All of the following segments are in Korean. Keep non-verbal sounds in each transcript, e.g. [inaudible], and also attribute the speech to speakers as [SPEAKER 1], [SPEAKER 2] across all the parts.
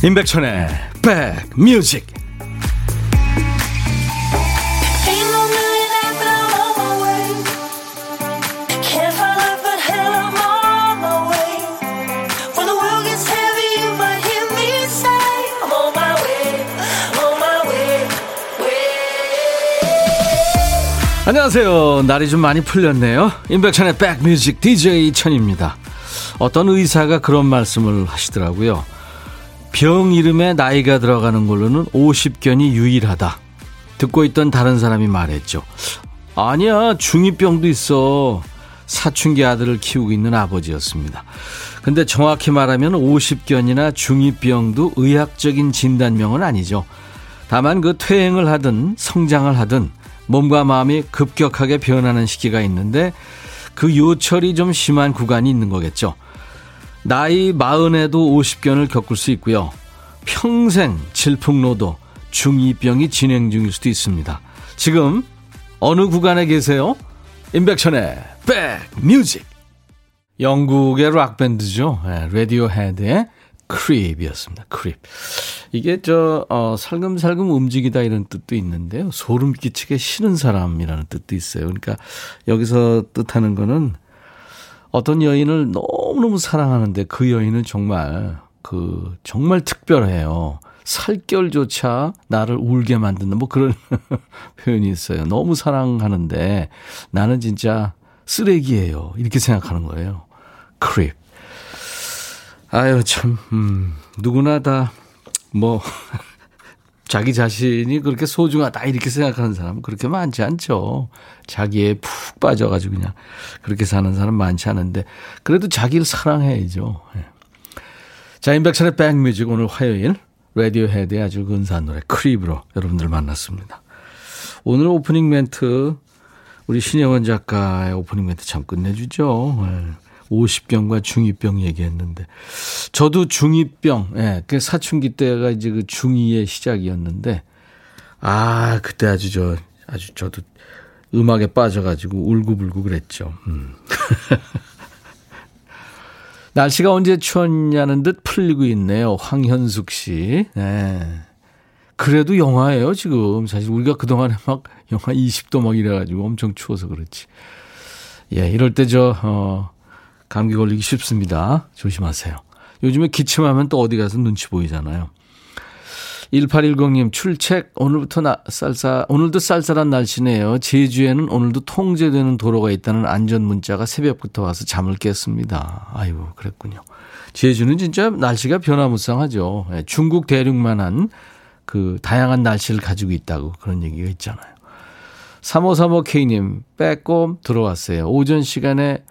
[SPEAKER 1] 임백천의 백뮤직 안녕하세요. 날이 좀 많이 풀렸네요. 임백천의 백뮤직 DJ 천입니다. 어떤 의사가 그런 말씀을 하시더라고요. 병 이름에 나이가 들어가는 걸로는 50견이 유일하다. 듣고 있던 다른 사람이 말했죠. 아니야, 중2병도 있어. 사춘기 아들을 키우고 있는 아버지였습니다. 근데 정확히 말하면 50견이나 중2병도 의학적인 진단명은 아니죠. 다만 그 퇴행을 하든 성장을 하든 몸과 마음이 급격하게 변하는 시기가 있는데 그 요철이 좀 심한 구간이 있는 거겠죠. 나이 마흔에도 50견을 겪을 수 있고요. 평생 질풍노도 중2병이 진행 중일 수도 있습니다. 지금 어느 구간에 계세요? 임백천의 백뮤직 영국의 락밴드죠. 네, 라디오 헤드의 Creep이었습니다. Creep. 이게 저 어, 살금살금 움직이다 이런 뜻도 있는데요. 소름 끼치게 싫은 사람이라는 뜻도 있어요. 그러니까 여기서 뜻하는 거는 어떤 여인을 너무너무 사랑하는데 그 여인은 정말 그 정말 특별해요. 살결조차 나를 울게 만드는 뭐 그런 [laughs] 표현이 있어요. 너무 사랑하는데 나는 진짜 쓰레기예요. 이렇게 생각하는 거예요. 크립. 아유 참 음, 누구나 다뭐 [laughs] 자기 자신이 그렇게 소중하다 이렇게 생각하는 사람은 그렇게 많지 않죠. 자기에 푹 빠져가지고 그냥 그렇게 사는 사람 많지 않은데 그래도 자기를 사랑해야죠. 예. 자, 임백천의 백뮤직 오늘 화요일 라디오 헤드의 아주 근사한 노래 Creep으로 여러분들 만났습니다. 오늘 오프닝 멘트 우리 신영원 작가의 오프닝 멘트 참 끝내주죠. 예. 50견과 중2병 얘기했는데 저도 중2병 예, 그 사춘기 때가 이제 그 중2의 시작이었는데 아 그때 아주 저 아주 저도 음악에 빠져가지고 울고불고 그랬죠. 음. [laughs] 날씨가 언제 추웠냐는 듯 풀리고 있네요. 황현숙 씨. 네. 그래도 영화예요, 지금. 사실 우리가 그동안에 막 영하 20도 막 이래가지고 엄청 추워서 그렇지. 예, 이럴 때 저, 어, 감기 걸리기 쉽습니다. 조심하세요. 요즘에 기침하면 또 어디 가서 눈치 보이잖아요. 1810님 출첵 오늘부터 나, 쌀쌀 오늘도 쌀쌀한 날씨네요. 제주에는 오늘도 통제되는 도로가 있다는 안전 문자가 새벽부터 와서 잠을 깼습니다. 아이고 그랬군요. 제주는 진짜 날씨가 변화무쌍하죠. 예, 중국 대륙만한 그 다양한 날씨를 가지고 있다고 그런 얘기가 있잖아요. 3535K님 빼꼼 들어왔어요. 오전 시간에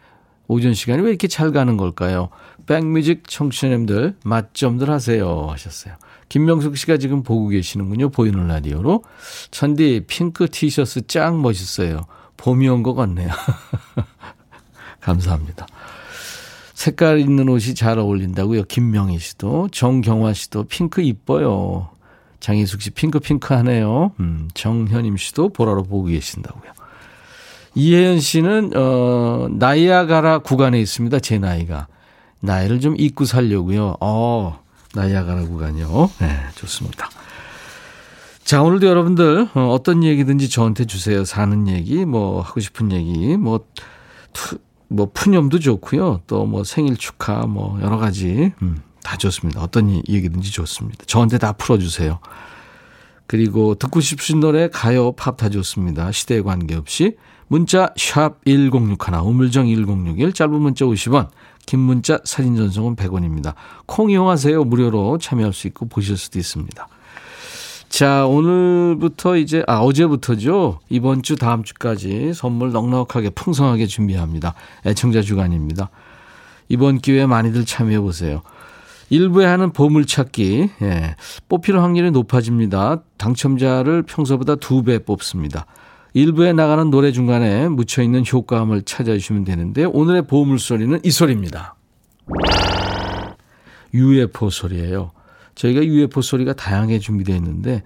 [SPEAKER 1] 오전 시간이 왜 이렇게 잘 가는 걸까요? 백뮤직 청취자님들 맛점들 하세요 하셨어요. 김명숙 씨가 지금 보고 계시는군요. 보이는 라디오로. 천디 핑크 티셔츠 짱 멋있어요. 봄이 온 것 같네요. [laughs] 감사합니다. 색깔 있는 옷이 잘 어울린다고요. 김명희 씨도. 정경화 씨도 핑크 이뻐요. 장희숙 씨 핑크 핑크 하네요. 음, 정현임 씨도 보라로 보고 계신다고요. 이혜연 씨는 어 나이아가라 구간에 있습니다. 제 나이가. 나이를 좀 잊고 살려고요. 어, 나이아가라 구간이요. 네, 좋습니다. 자, 오늘도 여러분들 어, 어떤 얘기든지 저한테 주세요. 사는 얘기, 뭐 하고 싶은 얘기, 뭐 투, 뭐 푸념도 좋고요. 또 뭐 생일 축하 뭐 여러 가지 음, 다 좋습니다. 어떤 얘기든지 좋습니다. 저한테 다 풀어 주세요. 그리고 듣고 싶으신 노래 가요 팝 다 좋습니다. 시대에 관계없이 문자 샵 1061, 우물정 1061, 짧은 문자 50원, 긴 문자 사진 전송은 100원입니다. 콩 이용하세요. 무료로 참여할 수 있고 보실 수도 있습니다. 자, 오늘부터 이제, 아, 어제부터죠. 이번 주, 다음 주까지 선물 넉넉하게 풍성하게 준비합니다. 애청자 주간입니다. 이번 기회에 많이들 참여해 보세요. 일부에 하는 보물찾기, 예, 뽑힐 확률이 높아집니다. 당첨자를 평소보다 두 배 뽑습니다. 일부에 나가는 노래 중간에 묻혀있는 효과음을 찾아주시면 되는데 오늘의 보물 소리는 이 소리입니다. UFO 소리예요. 저희가 UFO 소리가 다양하게 준비되어 있는데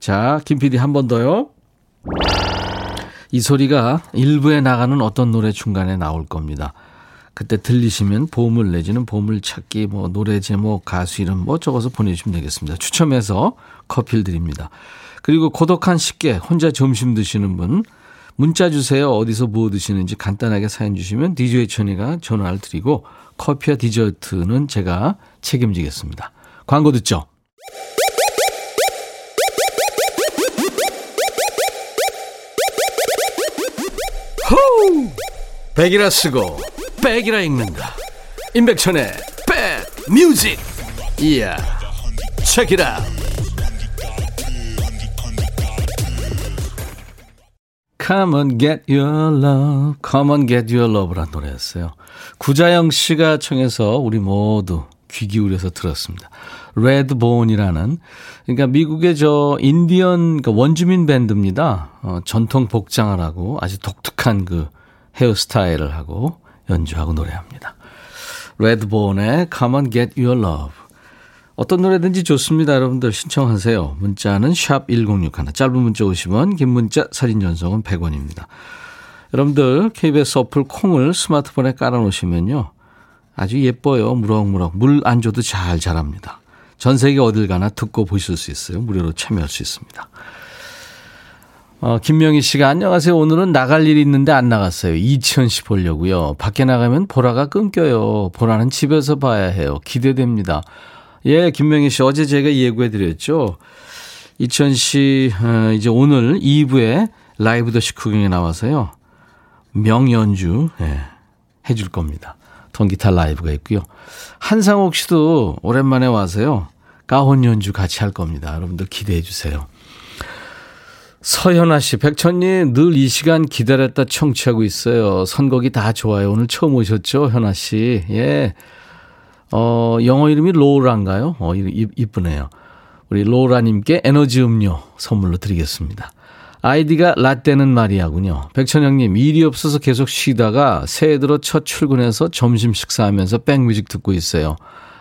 [SPEAKER 1] 자, 김 PD 한 번 더요. 이 소리가 일부에 나가는 어떤 노래 중간에 나올 겁니다. 그때 들리시면 보물 내지는 보물 찾기 뭐 노래 제목 가수 이름 뭐 적어서 보내주시면 되겠습니다. 추첨해서 커피를 드립니다. 그리고 고독한 식객 혼자 점심 드시는 분 문자 주세요. 어디서 뭐 드시는지 간단하게 사연 주시면 DJ 천이가 전화를 드리고 커피와 디저트는 제가 책임지겠습니다. 광고 듣죠? 호우! 백이라 쓰고 Back이라 읽는다. 임백천의 백 뮤직. 이야. 책이라. Come and get your love. Come and get your love란 노래였어요. 구자영 씨가 청해서 우리 모두 귀 기울여서 들었습니다. 레드본이라는 그러니까 미국의 저 인디언 그러니까 원주민 밴드입니다. 어, 전통 복장을 하고 아주 독특한 그 헤어스타일을 하고 연주하고 노래합니다. 레드본의 Come on Get Your Love. 어떤 노래든지 좋습니다. 여러분들 신청하세요. 문자는 샵 1061, 짧은 문자 50원, 긴 문자 사진 전송은 100원입니다. 여러분들 KBS 어플 콩을 스마트폰에 깔아놓으시면요. 아주 예뻐요. 무럭무럭. 물 안 줘도 잘 자랍니다. 전 세계 어딜 가나 듣고 보실 수 있어요. 무료로 참여할 수 있습니다. 어, 김명희 씨가 안녕하세요. 오늘은 나갈 일이 있는데 안 나갔어요. 이치현 씨 보려고요. 밖에 나가면 보라가 끊겨요. 보라는 집에서 봐야 해요. 기대됩니다. 예, 김명희 씨 어제 제가 예고해 드렸죠. 이치현 씨 어, 이제 오늘 2부에 라이브 더 시크경에 나와서요. 명연주 예, 해줄 겁니다. 통기타 라이브가 있고요. 한상옥 씨도 오랜만에 와서요. 가혼 연주 같이 할 겁니다. 여러분들 기대해 주세요. 서현아 씨, 백천님 늘 이 시간 기다렸다 청취하고 있어요. 선곡이 다 좋아요. 오늘 처음 오셨죠, 현아 씨. 예. 어, 영어 이름이 로라인가요? 어, 이쁘네요. 우리 로라님께 에너지 음료 선물로 드리겠습니다. 아이디가 라떼는 마리아군요. 백천영님, 일이 없어서 계속 쉬다가 새해 들어 첫 출근해서 점심 식사하면서 백뮤직 듣고 있어요.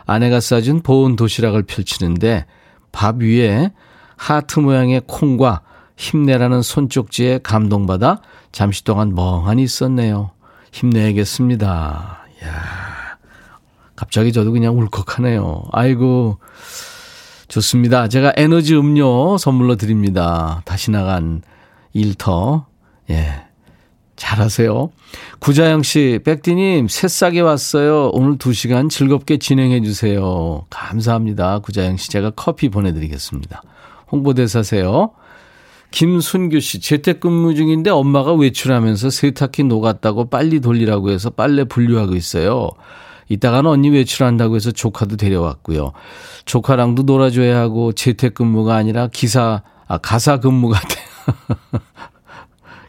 [SPEAKER 1] 아내가 싸준 보온 도시락을 펼치는데 밥 위에 하트 모양의 콩과 힘내라는 손쪽지에 감동받아 잠시 동안 멍하니 있었네요. 힘내야겠습니다. 야 갑자기 저도 그냥 울컥하네요. 아이고, 좋습니다. 제가 에너지 음료 선물로 드립니다. 다시 나간 일터. 예. 잘하세요. 구자영 씨, 백디님, 새싹이 왔어요. 오늘 2시간 즐겁게 진행해 주세요. 감사합니다. 구자영 씨, 제가 커피 보내드리겠습니다. 홍보대사세요. 김순규 씨, 재택근무 중인데 엄마가 외출하면서 세탁기 녹았다고 빨리 돌리라고 해서 빨래 분류하고 있어요. 이따가는 언니 외출한다고 해서 조카도 데려왔고요. 조카랑도 놀아줘야 하고 재택근무가 아니라 기사, 아, 가사 근무 같아요. [laughs]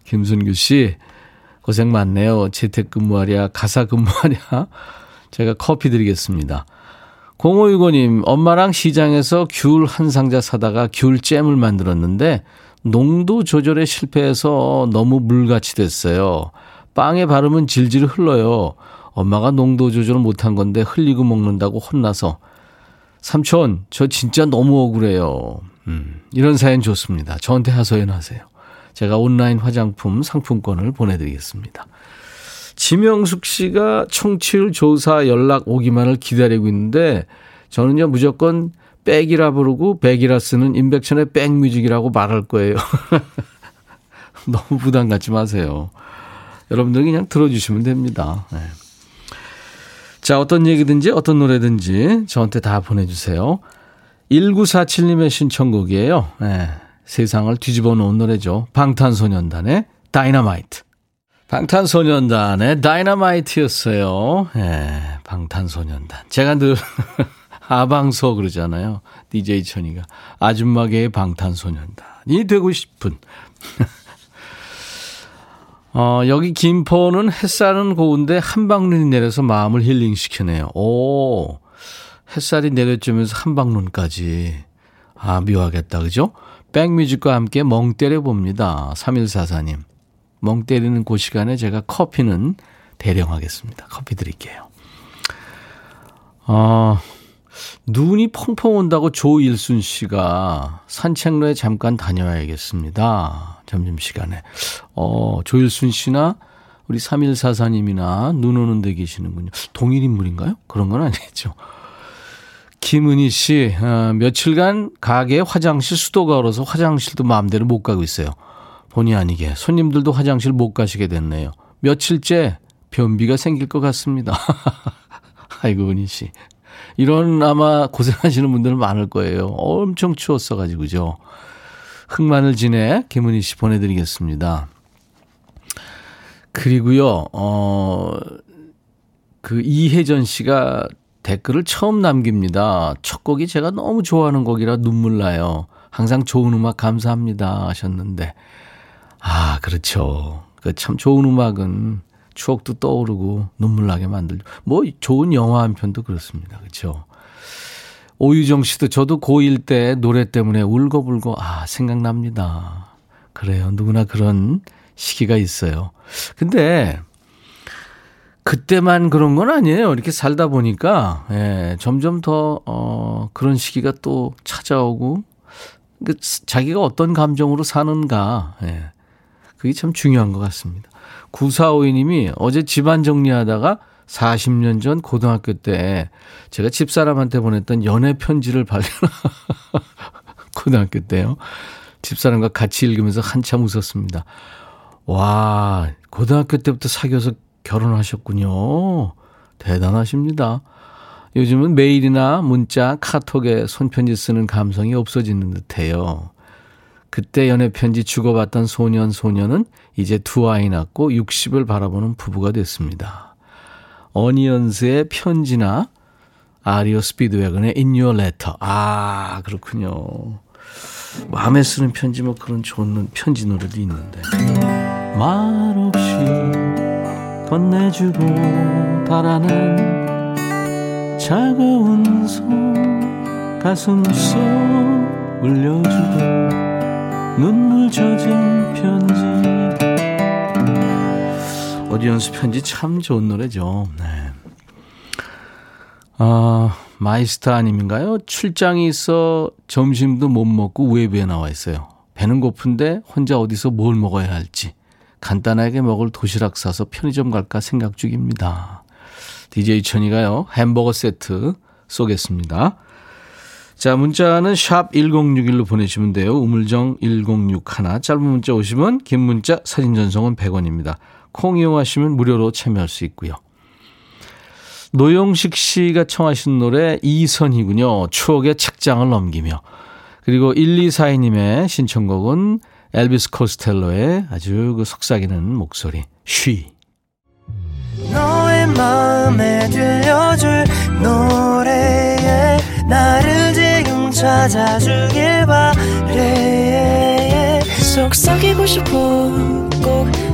[SPEAKER 1] 김순규 씨, 고생 많네요. 재택근무하랴, 가사 근무하랴. 제가 커피 드리겠습니다. 0565님, 엄마랑 시장에서 귤 한 상자 사다가 귤잼을 만들었는데 농도 조절에 실패해서 너무 물같이 됐어요. 빵에 바르면 질질 흘러요. 엄마가 농도 조절을 못한 건데 흘리고 먹는다고 혼나서. 삼촌, 저 진짜 너무 억울해요. 음, 이런 사연 좋습니다. 저한테 하소연하세요. 제가 온라인 화장품 상품권을 보내드리겠습니다. 지명숙 씨가 청취율 조사 연락 오기만을 기다리고 있는데 저는요 무조건 백이라 부르고 백이라 쓰는 인백션의 백뮤직이라고 말할 거예요. [laughs] 너무 부담 갖지 마세요. 여러분들 그냥 들어주시면 됩니다. 네. 자, 어떤 얘기든지 어떤 노래든지 저한테 다 보내주세요. 1947님의 신청곡이에요. 네. 세상을 뒤집어 놓은 노래죠. 방탄소년단의 다이너마이트. 방탄소년단의 다이너마이트였어요. 네. 방탄소년단. 제가 늘 [laughs] 아방서 그러잖아요. DJ 천이가. 아줌마계의 방탄소년단이 되고 싶은. 어, 여기 김포는 햇살은 고운데 한방눈이 내려서 마음을 힐링시키네요. 오, 햇살이 내려주면서 한방눈까지. 아, 묘하겠다. 그죠? 백뮤직과 함께 멍 때려봅니다. 3144님. 멍 때리는 그 시간에 제가 커피는 대령하겠습니다. 커피 드릴게요. 어, 눈이 펑펑 온다고 조일순 씨가 산책로에 잠깐 다녀와야겠습니다. 점심시간에. 어, 조일순 씨나 우리 3144님이나 눈 오는 데 계시는군요. 동일 인물인가요? 그런 건 아니겠죠. 김은희 씨, 어, 며칠간 가게 화장실 수도가 얼어서 화장실도 마음대로 못 가고 있어요. 본의 아니게 손님들도 화장실 못 가시게 됐네요. 며칠째 변비가 생길 것 같습니다. [laughs] 아이고, 은희 씨. 이런 아마 고생하시는 분들 많을 거예요. 엄청 추웠어가지고죠. 흑마늘 진해 김은희 씨 보내드리겠습니다. 그리고요, 어, 그 이혜전 씨가 댓글을 처음 남깁니다. 첫 곡이 제가 너무 좋아하는 곡이라 눈물 나요. 항상 좋은 음악 감사합니다 하셨는데. 아, 그렇죠. 그 참 좋은 음악은 추억도 떠오르고 눈물 나게 만들죠. 뭐 좋은 영화 한 편도 그렇습니다. 그렇죠. 오유정 씨도 저도 고1 때 노래 때문에 울고불고 아, 생각납니다. 그래요. 누구나 그런 시기가 있어요. 근데 그때만 그런 건 아니에요. 이렇게 살다 보니까, 예, 점점 더, 어, 그런 시기가 또 찾아오고, 그 자기가 어떤 감정으로 사는가, 예. 그게 참 중요한 것 같습니다. 9452님이 어제 집안 정리하다가 40년 전 고등학교 때 제가 집사람한테 보냈던 연애 편지를 발견, [laughs] 고등학교 때요. 집사람과 같이 읽으면서 한참 웃었습니다. 와, 고등학교 때부터 사귀어서 결혼하셨군요. 대단하십니다. 요즘은 메일이나 문자, 카톡에 손편지 쓰는 감성이 없어지는 듯해요. 그때 연애 편지 주고받던 소년 소녀는 이제 두 아이 낳고 60을 바라보는 부부가 됐습니다. 어니언스의 편지나 아리오 스피드웨건의 In Your Letter. 아 그렇군요. 마음에 쓰는 편지 뭐 그런 좋은 편지 노래도 있는데 말 없이 건네주고 달아난 차가운 손 가슴 속 울려주고 눈물 젖은 편지 어니언스 편지 참 좋은 노래죠. 네. 아, 마이스터 아님인가요? 출장이 있어 점심도 못 먹고 외부에 나와 있어요. 배는 고픈데 혼자 어디서 뭘 먹어야 할지. 간단하게 먹을 도시락 사서 편의점 갈까 생각 중입니다. DJ 천이가요, 햄버거 세트 쏘겠습니다. 자, 문자는 샵 1061로 보내시면 돼요. 우물정 1061. 짧은 문자 오시면 긴 문자 사진 전송은 100원입니다. 콩 이용하시면 무료로 참여할 수 있고요. 노영식 씨가 청하신 노래 이선이군요. 추억의 책장을 넘기며. 그리고 1242님의 신청곡은 엘비스 코스텔로의 아주 그 속삭이는 목소리 쉬 너의 마음에 들려줄 노래에 나를 지금 찾아주길 바래 속삭이고 싶어 꼭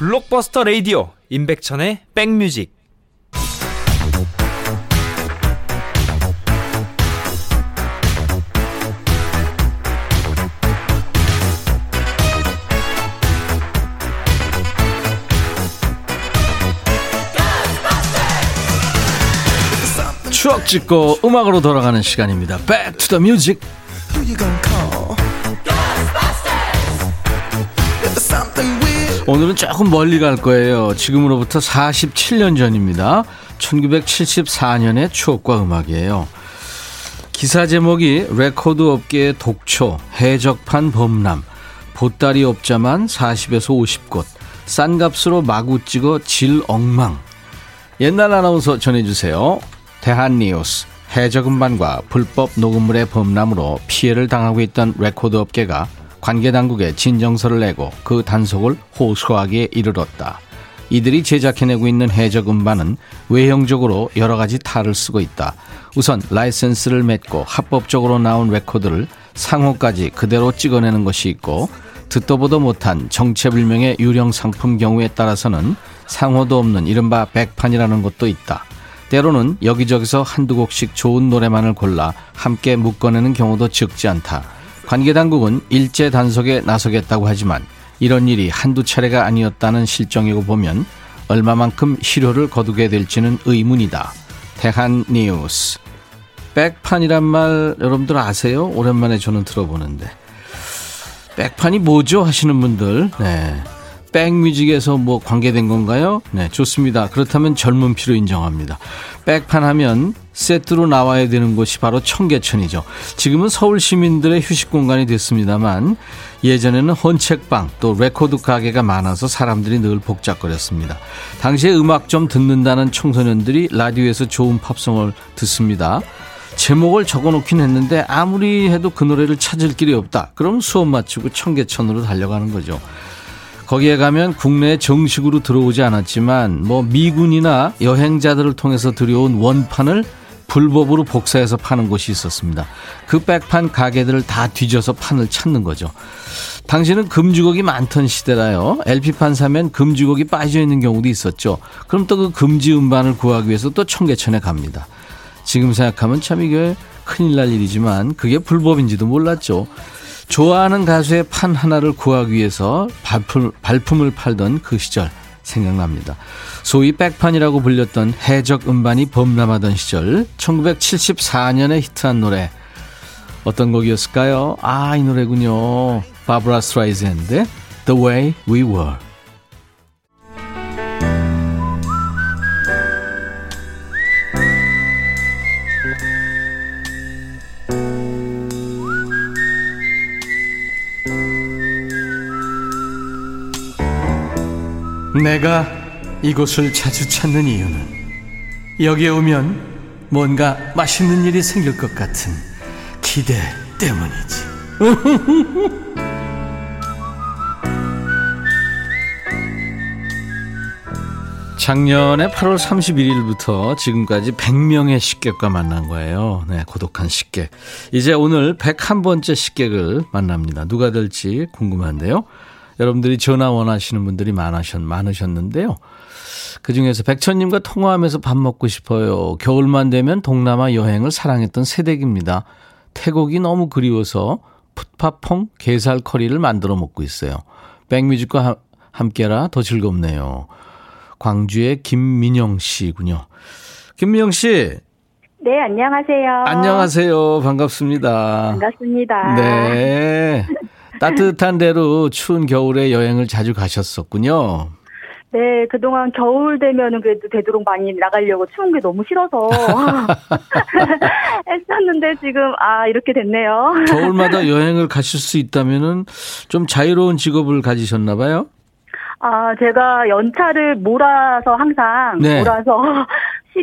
[SPEAKER 1] 블록버스터 레이디오 임백천의 백뮤직 추억 찍고 음악으로 돌아가는 시간입니다. Back to the music. 오늘은 조금 멀리 갈 거예요. 지금으로부터 47년 전입니다. 1974년의 추억과 음악이에요. 기사 제목이 레코드 업계의 독초, 해적판 범람, 보따리 업자만 40에서 50곳, 싼 값으로 마구 찍어 질 엉망. 옛날 아나운서 전해주세요. 대한뉴스 해적 음반과 불법 녹음물의 범람으로 피해를 당하고 있던 레코드 업계가 관계 당국에 진정서를 내고 그 단속을 호소하기에 이르렀다. 이들이 제작해내고 있는 해적 음반은 외형적으로 여러 가지 탈을 쓰고 있다. 우선 라이센스를 맺고 합법적으로 나온 레코드를 상호까지 그대로 찍어내는 것이 있고 듣도 보도 못한 정체불명의 유령 상품 경우에 따라서는 상호도 없는 이른바 백판이라는 것도 있다. 때로는 여기저기서 한두 곡씩 좋은 노래만을 골라 함께 묶어내는 경우도 적지 않다. 관계 당국은 일제 단속에 나서겠다고 하지만 이런 일이 한두 차례가 아니었다는 실정이고 보면 얼마만큼 실효를 거두게 될지는 의문이다. 대한 뉴스. 백판이란 말 여러분들 아세요? 오랜만에 저는 들어보는데. 백판이 뭐죠? 하시는 분들. 네. 백뮤직에서 뭐 관계된 건가요? 네, 좋습니다. 그렇다면 젊은 피로 인정합니다. 백판 하면 세트로 나와야 되는 곳이 바로 청계천이죠. 지금은 서울 시민들의 휴식 공간이 됐습니다만 예전에는 헌책방 또 레코드 가게가 많아서 사람들이 늘 북적거렸습니다. 당시에 음악 좀 듣는다는 청소년들이 라디오에서 좋은 팝송을 듣습니다. 제목을 적어놓긴 했는데 아무리 해도 그 노래를 찾을 길이 없다. 그럼 수업 마치고 청계천으로 달려가는 거죠. 거기에 가면 국내에 정식으로 들어오지 않았지만 뭐 미군이나 여행자들을 통해서 들여온 원판을 불법으로 복사해서 파는 곳이 있었습니다. 그 백판 가게들을 다 뒤져서 판을 찾는 거죠. 당시는 금주곡이 많던 시대라요. LP판 사면 금주곡이 빠져 있는 경우도 있었죠. 그럼 또 그 금지 음반을 구하기 위해서 또 청계천에 갑니다. 지금 생각하면 참 이게 큰일 날 일이지만 그게 불법인지도 몰랐죠. 좋아하는 가수의 판 하나를 구하기 위해서 발품, 발품을 팔던 그 시절 생각납니다. 소위 백판이라고 불렸던 해적 음반이 범람하던 시절 1974년에 히트한 노래 어떤 곡이었을까요? 아, 이 노래군요. 바브라 스트라이샌드 The Way We Were. 내가 이곳을 자주 찾는 이유는 여기에 오면 뭔가 맛있는 일이 생길 것 같은 기대 때문이지. [laughs] 작년에 8월 31일부터 지금까지 100명의 식객과 만난 거예요. 네, 고독한 식객. 이제 오늘 101번째 식객을 만납니다. 누가 될지 궁금한데요. 여러분들이 전화 원하시는 분들이 많으셨, 많으셨는데요. 그 중에서 백천님과 통화하면서 밥 먹고 싶어요. 겨울만 되면 동남아 여행을 사랑했던 새댁입니다. 태국이 너무 그리워서 풋파퐁 게살 커리를 만들어 먹고 있어요. 백뮤직과 함께라 더 즐겁네요. 광주의 김민영 씨군요. 김민영 씨.
[SPEAKER 2] 네, 안녕하세요.
[SPEAKER 1] 안녕하세요. 반갑습니다.
[SPEAKER 2] 반갑습니다.
[SPEAKER 1] 네. 따뜻한 데로 추운 겨울에 여행을 자주 가셨었군요.
[SPEAKER 2] 네, 그동안 겨울 되면은 그래도 되도록 많이 나가려고 추운 게 너무 싫어서 [laughs] 했었는데 지금 아 이렇게 됐네요.
[SPEAKER 1] 겨울마다 여행을 가실 수 있다면은 좀 자유로운 직업을 가지셨나 봐요.
[SPEAKER 2] 아, 제가 연차를 몰아서 항상 네. 몰아서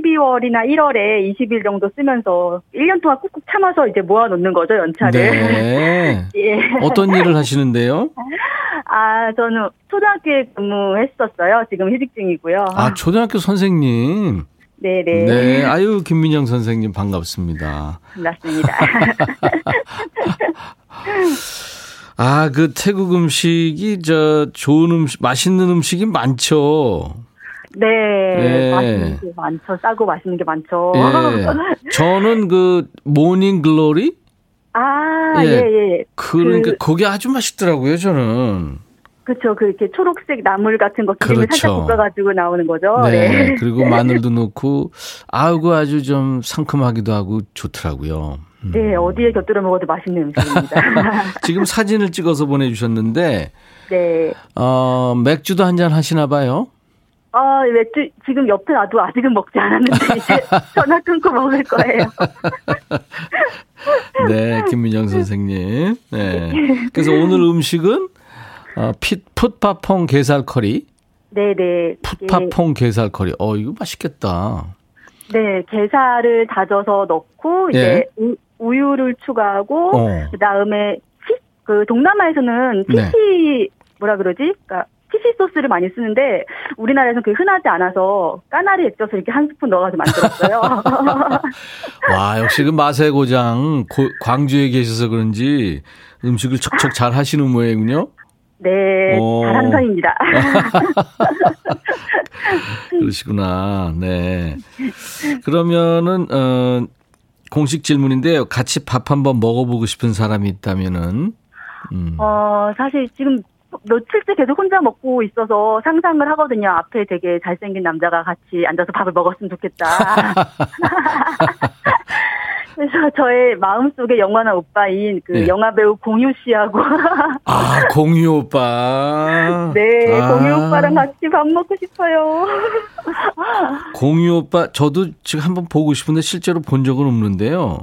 [SPEAKER 2] 12월이나 1월에 20일 정도 쓰면서 1년 동안 꾹꾹 참아서 이제 모아놓는 거죠, 연차를.
[SPEAKER 1] 네. [laughs] 예. 어떤 일을 하시는데요?
[SPEAKER 2] 아, 저는 초등학교에 근무했었어요. 지금 휴직 중이고요.
[SPEAKER 1] 아, 초등학교 선생님.
[SPEAKER 2] 네네.
[SPEAKER 1] 네. 아유, 김민영 선생님 반갑습니다.
[SPEAKER 2] 반갑습니다. [laughs]
[SPEAKER 1] 아, 그 태국 음식이 저 좋은 음식, 맛있는 음식이 많죠.
[SPEAKER 2] 네, 네. 맛있는 게 많죠. 싸고 맛있는 게 많죠.
[SPEAKER 1] 예. [laughs] 저는 그 morning glory
[SPEAKER 2] 아, 예, 예. 예.
[SPEAKER 1] 그러니까 그, 거기 아주 맛있더라고요, 저는.
[SPEAKER 2] 그렇죠. 그 이렇게 초록색 나물 같은 거 기름을 그렇죠. 살짝 볶아가지고 나오는 거죠.
[SPEAKER 1] 네. 네. 그리고 [laughs] 마늘도 넣고 아우고 아주 좀 상큼하기도 하고 좋더라고요.
[SPEAKER 2] 음. 네, 어디에 곁들여 먹어도 맛있는 음식입니다. [laughs]
[SPEAKER 1] 지금 사진을 찍어서 보내주셨는데,
[SPEAKER 2] 네.
[SPEAKER 1] 어 맥주도 한 잔 하시나 봐요.
[SPEAKER 2] 아, 맥주 지금 옆에 놔도 아직은 먹지 않았는데 이제 [laughs] 전화 끊고 먹을 거예요. [laughs]
[SPEAKER 1] 네, 김민정 선생님. 네. 그래서 오늘 음식은 어, 핏 풋파퐁 게살 커리.
[SPEAKER 2] 네, 네.
[SPEAKER 1] 풋파퐁 게살 커리. 어, 이거 맛있겠다.
[SPEAKER 2] 네, 게살을 다져서 넣고 이제 예. 우유를 추가하고 어. 그다음에 그 동남아에서는 fish 네. 뭐라 그러지? 그러니까 fish sauce를 많이 쓰는데 우리나라에서는 그게 흔하지 않아서 까나리 액젓을 이렇게 한 스푼 넣어가지고 만들었어요. [laughs]
[SPEAKER 1] 와 역시 그 맛의 고장 고, 광주에 계셔서 그런지 음식을 척척 잘 하시는 모양이군요.
[SPEAKER 2] 네, 오. 잘하는 편입니다. [laughs]
[SPEAKER 1] 그러시구나. 네. 그러면은 어 공식 질문인데요. 같이 밥 한번 먹어보고 싶은 사람이 있다면은
[SPEAKER 2] 음. 어 사실 지금 며칠째 계속 혼자 먹고 있어서 상상을 하거든요. 앞에 되게 잘생긴 남자가 같이 앉아서 밥을 먹었으면 좋겠다. [laughs] 그래서 저의 마음속에 영원한 오빠인 그 네. 영화 배우 공유 씨하고
[SPEAKER 1] 아 공유 오빠 [laughs]
[SPEAKER 2] 네 아. 공유 오빠랑 같이 밥 먹고 싶어요.
[SPEAKER 1] 공유 오빠 저도 지금 한번 보고 싶은데 실제로 본 적은 없는데요.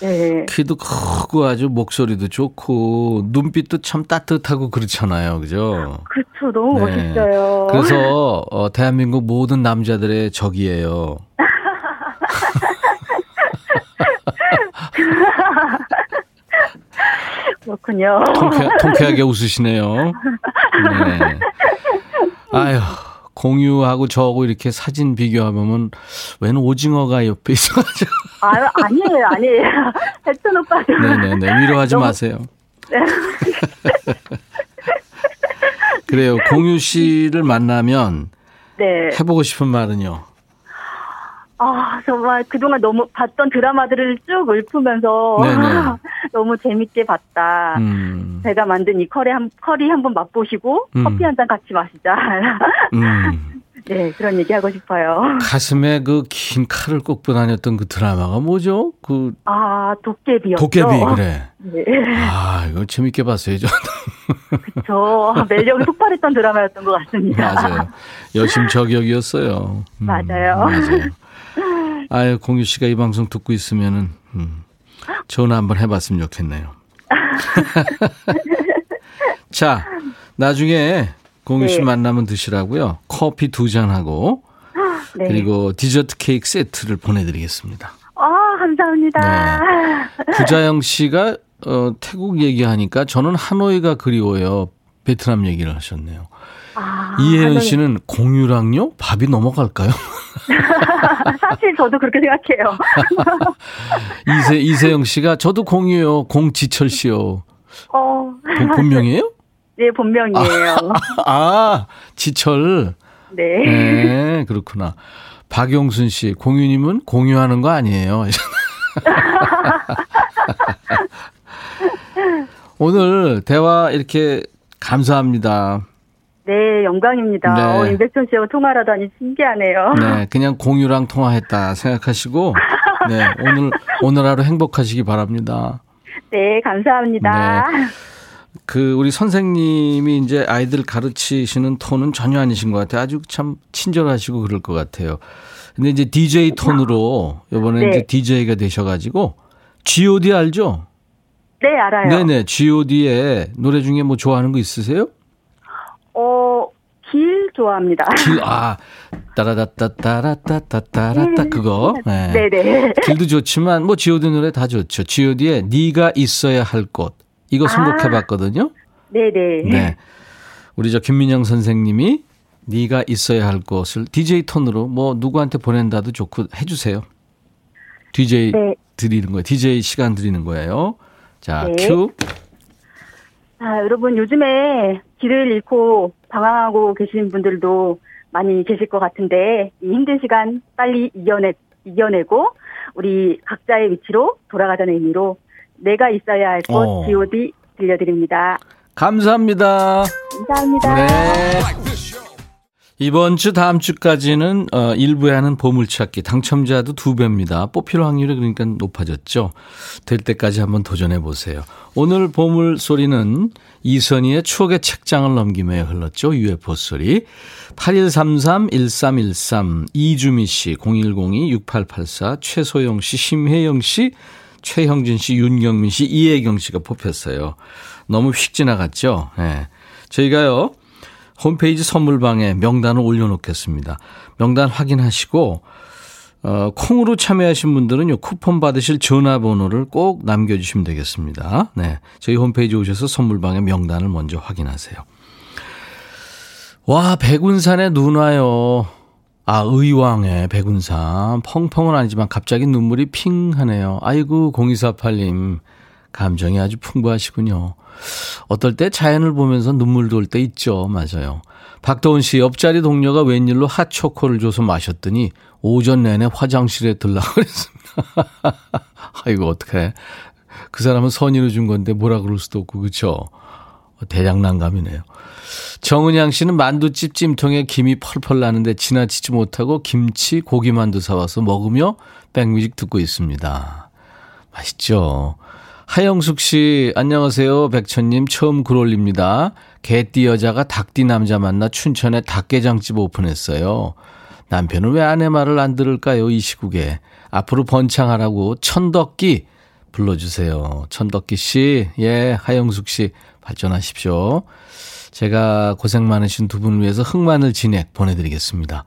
[SPEAKER 1] 네. 키도 크고 아주 목소리도 좋고 눈빛도 참 따뜻하고 그렇잖아요, 그죠?
[SPEAKER 2] 그렇죠, 너무 네. 멋있어요.
[SPEAKER 1] 그래서 어, 대한민국 모든 남자들의 적이에요. [laughs]
[SPEAKER 2] 그렇군요.
[SPEAKER 1] 통쾌, 통쾌하게 웃으시네요. 네. 아유, 공유하고 저하고 이렇게 사진 비교하면 웬 오징어가 옆에 있어가지고.
[SPEAKER 2] 아, 아니에요, 아니에요. [laughs] 혜천 오빠도.
[SPEAKER 1] 네네네. [laughs] 위로하지 너무... 마세요. 네. [laughs] 그래요. 공유 씨를 만나면 네. 해보고 싶은 말은요.
[SPEAKER 2] 아, 정말 그동안 너무 봤던 드라마들을 쭉 읊으면서 너무 재밌게 봤다. 음. 제가 만든 이 커리 한, 커리 한번 맛보시고 음. 커피 한 잔 같이 마시자. 음. 네, 그런 얘기 하고 싶어요.
[SPEAKER 1] 가슴에 그 긴 칼을 꽂고 다녔던 그 드라마가 뭐죠? 그.
[SPEAKER 2] 아, 도깨비요.
[SPEAKER 1] 도깨비, 그래. 네. 아, 이거 재밌게 봤어요, 저.
[SPEAKER 2] 그쵸. 매력이 폭발했던 드라마였던 것 같습니다.
[SPEAKER 1] 맞아요. 여심 저격이었어요.
[SPEAKER 2] 음, 맞아요. 맞아요.
[SPEAKER 1] 아유, 공유 씨가 이 방송 듣고 있으면은, 음, 전화 한번 해봤으면 좋겠네요. [laughs] 자, 나중에 공유 씨 네. 만나면 드시라고요. 커피 두 잔하고, 네. 그리고 디저트 케이크 세트를 보내드리겠습니다.
[SPEAKER 2] 아, 감사합니다.
[SPEAKER 1] 네. 구자영 씨가 어, 태국 얘기하니까 저는 하노이가 그리워요. 베트남 얘기를 하셨네요. 아, 이혜연 씨는 공유랑요? 밥이 넘어갈까요? [laughs]
[SPEAKER 2] 사실 저도 그렇게 생각해요. [laughs]
[SPEAKER 1] 이세, 이세영 씨가 저도 공유요. 공지철 씨요. 어. 본, 본명이에요?
[SPEAKER 2] 네, 본명이에요.
[SPEAKER 1] 아, 아, 지철.
[SPEAKER 2] 네.
[SPEAKER 1] 네, 그렇구나. 박용순 씨, 공유님은 공유하는 거 아니에요? [laughs] 오늘 대화 이렇게 감사합니다.
[SPEAKER 2] 네, 영광입니다. 네. 어, 임백천 씨하고 통화를 하다니 신기하네요.
[SPEAKER 1] 네, 그냥 공유랑 통화했다 생각하시고, 네, 오늘, 오늘 하루 행복하시기 바랍니다.
[SPEAKER 2] 네, 감사합니다. 네.
[SPEAKER 1] 그, 우리 선생님이 이제 아이들 가르치시는 톤은 전혀 아니신 것 같아요. 아주 참 친절하시고 그럴 것 같아요. 근데 이제 DJ 톤으로, 이번에 네. 이제 DJ가 되셔가지고, GOD 알죠?
[SPEAKER 2] 네, 알아요.
[SPEAKER 1] 네네. GOD의 노래 중에 뭐 좋아하는 거 있으세요?
[SPEAKER 2] 어, 길 좋아합니다.
[SPEAKER 1] 길, 아, 따라다따따라따따따라따 네. 그거.
[SPEAKER 2] 네. 네네.
[SPEAKER 1] 길도 좋지만 뭐 G.O.D 노래 다 좋죠. G.O.D의 네가 있어야 할 곳. 이거 아. 선곡해 봤거든요.
[SPEAKER 2] 네네.
[SPEAKER 1] 네. 우리 저 김민영 선생님이 네가 있어야 할 곳을 DJ 톤으로 뭐 누구한테 보낸다도 좋고 해주세요. DJ 네. 드리는 거예요. DJ 시간 드리는 거예요. 자, 네. 큐.
[SPEAKER 2] 아, 여러분 요즘에 길을 잃고 방황하고 계신 분들도 많이 계실 것 같은데 이 힘든 시간 빨리 이겨내 이겨내고 우리 각자의 위치로 돌아가자는 의미로 내가 있어야 할 곳 어. G.O.D 들려드립니다.
[SPEAKER 1] 감사합니다.
[SPEAKER 2] 감사합니다. 네.
[SPEAKER 1] 이번 주 다음 주까지는 어, 일부에 하는 보물찾기 당첨자도 두 배입니다. 뽑힐 확률이 그러니까 높아졌죠. 될 때까지 한번 도전해 보세요. 오늘 보물 소리는 이선희의 추억의 책장을 넘기며 흘렀죠. UFO 소리. 8133-1313 이주미 씨 0102-6884 최소영 씨 심혜영 씨 최형진 씨 윤경민 씨 이혜경 씨가 뽑혔어요. 너무 휙 지나갔죠. 네. 저희가요. 홈페이지 선물방에 명단을 올려놓겠습니다. 명단 확인하시고 어, 콩으로 참여하신 분들은 요 쿠폰 받으실 전화번호를 꼭 남겨주시면 되겠습니다. 네. 저희 홈페이지 오셔서 선물방에 명단을 먼저 확인하세요. 와, 백운산에 눈 와요. 아, 의왕에 백운산. 펑펑은 아니지만 갑자기 눈물이 핑 하네요. 아이고, 0248님. 감정이 아주 풍부하시군요. 어떨 때 자연을 보면서 눈물 돌 때 있죠. 맞아요. 박도훈 씨 옆자리 동료가 웬일로 핫초코를 줘서 마셨더니 오전 내내 화장실에 들라 그랬습니다. [laughs] 아이고 어떡해. 그 사람은 선의로 준 건데 뭐라 그럴 수도 없고 그렇죠. 대장난감이네요. 정은양 씨는 만두집 찜통에 김이 펄펄 나는데 지나치지 못하고 김치 고기만두 사와서 먹으며 백뮤직 듣고 있습니다. 맛있죠. 하영숙 씨, 안녕하세요. 백천님, 처음 글 올립니다. 개띠 여자가 닭띠 남자 만나 춘천에 닭게장집 오픈했어요. 남편은 왜 아내 말을 안 들을까요? 이 시국에. 앞으로 번창하라고 천덕기 불러주세요. 천덕기 씨, 예, 하영숙 씨, 발전하십시오. 제가 고생 많으신 두 분을 위해서 흑마늘 진액 보내드리겠습니다.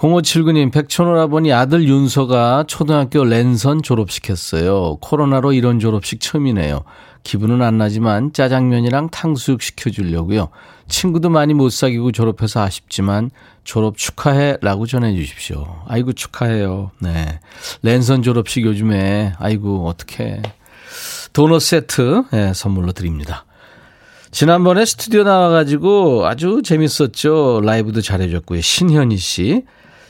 [SPEAKER 1] 0579님, 백촌오라버니 아들 윤서가 초등학교 랜선 졸업시켰어요. 코로나로 이런 졸업식 처음이네요. 기분은 안 나지만 짜장면이랑 탕수육 시켜주려고요. 친구도 많이 못 사귀고 졸업해서 아쉽지만 졸업 축하해 라고 전해주십시오. 아이고 축하해요. 네. 랜선 졸업식 요즘에 아이고 어떡해. 도넛 세트 네, 선물로 드립니다. 지난번에 스튜디오 나와가지고 아주 재밌었죠. 라이브도 잘해줬고요. 신현희 씨.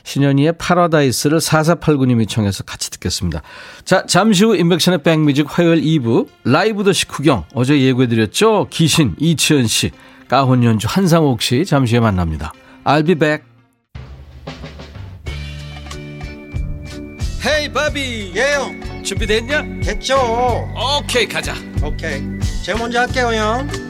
[SPEAKER 1] 신현희의 파라다이스를 4489님이 청해서 같이 듣겠습니다. 자, 잠시 후 임백천의 백뮤직 화요일 2부 라이브 더시 구경 어제 예고해드렸죠? 기신 이치현 씨, 까혼 연주 한상옥 씨 잠시 후에 만납니다. I'll be back.
[SPEAKER 3] hey 바비
[SPEAKER 4] 예영
[SPEAKER 3] 준비됐냐?
[SPEAKER 4] 됐죠
[SPEAKER 3] 오케이 가자
[SPEAKER 4] 오케이 제가 먼저 할게요 형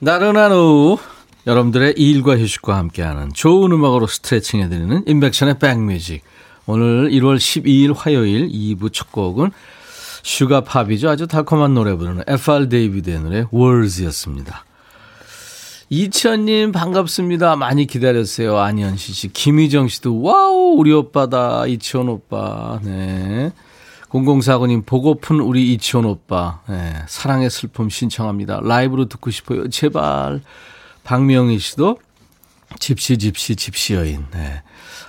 [SPEAKER 1] 나른한 오후 여러분들의 일과 휴식과 함께하는 좋은 음악으로 스트레칭 해드리는 임백천의 백뮤직 오늘 1월 12일 화요일 2부 첫 곡은 sugar pop이죠. 아주 달콤한 노래 부르는 FR 데이비드의 노래 Words였습니다. 이치현님 반갑습니다. 많이 기다렸어요. 안현시 씨, 김희정 씨도 wow 우리 오빠다 이치현 오빠. 네. 0049님 보고픈 우리 이치현 오빠. 네. 사랑의 슬픔 신청합니다. 라이브로 듣고 싶어요. 제발. 박명희 씨도 집시 집시 집시 여인. 네.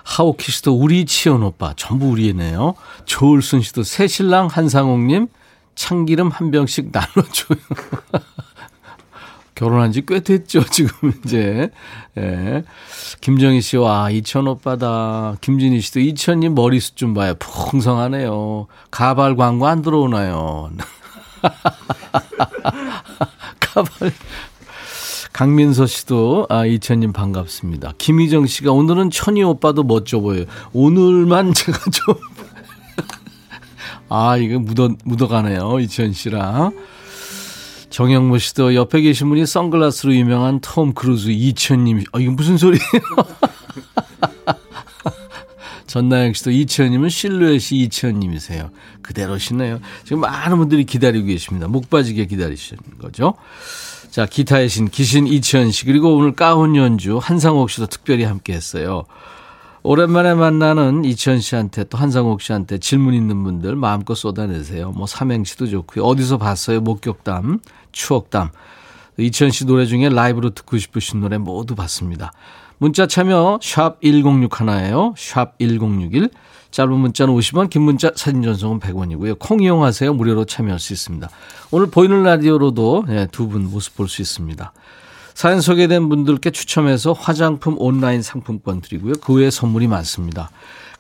[SPEAKER 1] 하오키 씨도 우리 치원 오빠. 전부 우리네요. 조울순 씨도 새신랑 한상옥님 참기름 한 병씩 [laughs] 나눠줘요. 결혼한 지 꽤 됐죠, [laughs] 지금 이제. 예. 김정희 씨, 와, 이천 오빠다. 김진희 씨도 이천님 머리숱 좀 봐요. 풍성하네요. 가발 광고 안 들어오나요? [laughs] 가발. 강민서 씨도, 아, 이천님 반갑습니다. 김희정 씨가 오늘은 천희 오빠도 멋져 보여요. 오늘만 제가 좀. [laughs] 아, 이거 묻어, 묻어가네요. 이천 씨랑. 정영모 씨도 옆에 계신 분이 선글라스로 유명한 톰 크루즈 이천님. 아, 이거 무슨 소리예요? [laughs] 전나영 씨도 이천님은 실루엣이 이천님이세요. 그대로시네요. 지금 많은 분들이 기다리고 계십니다. 목 빠지게 기다리시는 거죠. 자, 기타의 신, 기신 이천 씨, 그리고 오늘 까훈 연주 한상옥 씨도 특별히 함께 했어요. 오랜만에 만나는 이천 씨한테 또 한상옥 씨한테 질문 있는 분들 마음껏 쏟아내세요. 뭐 삼행시도 좋고요. 어디서 봤어요? 목격담, 추억담. 이천 씨 노래 중에 라이브로 듣고 싶으신 노래 모두 받습니다. 문자 참여 샵 1061예요. 샵 1061. 짧은 문자는 50원, 긴 문자 사진 전송은 100원이고요. 콩 이용하세요. 무료로 참여할 수 있습니다. 오늘 보이는 라디오로도 예, 두분 모습 볼 수 있습니다. 사연 소개된 분들께 추첨해서 화장품 온라인 상품권 드리고요. 그 외에 선물이 많습니다.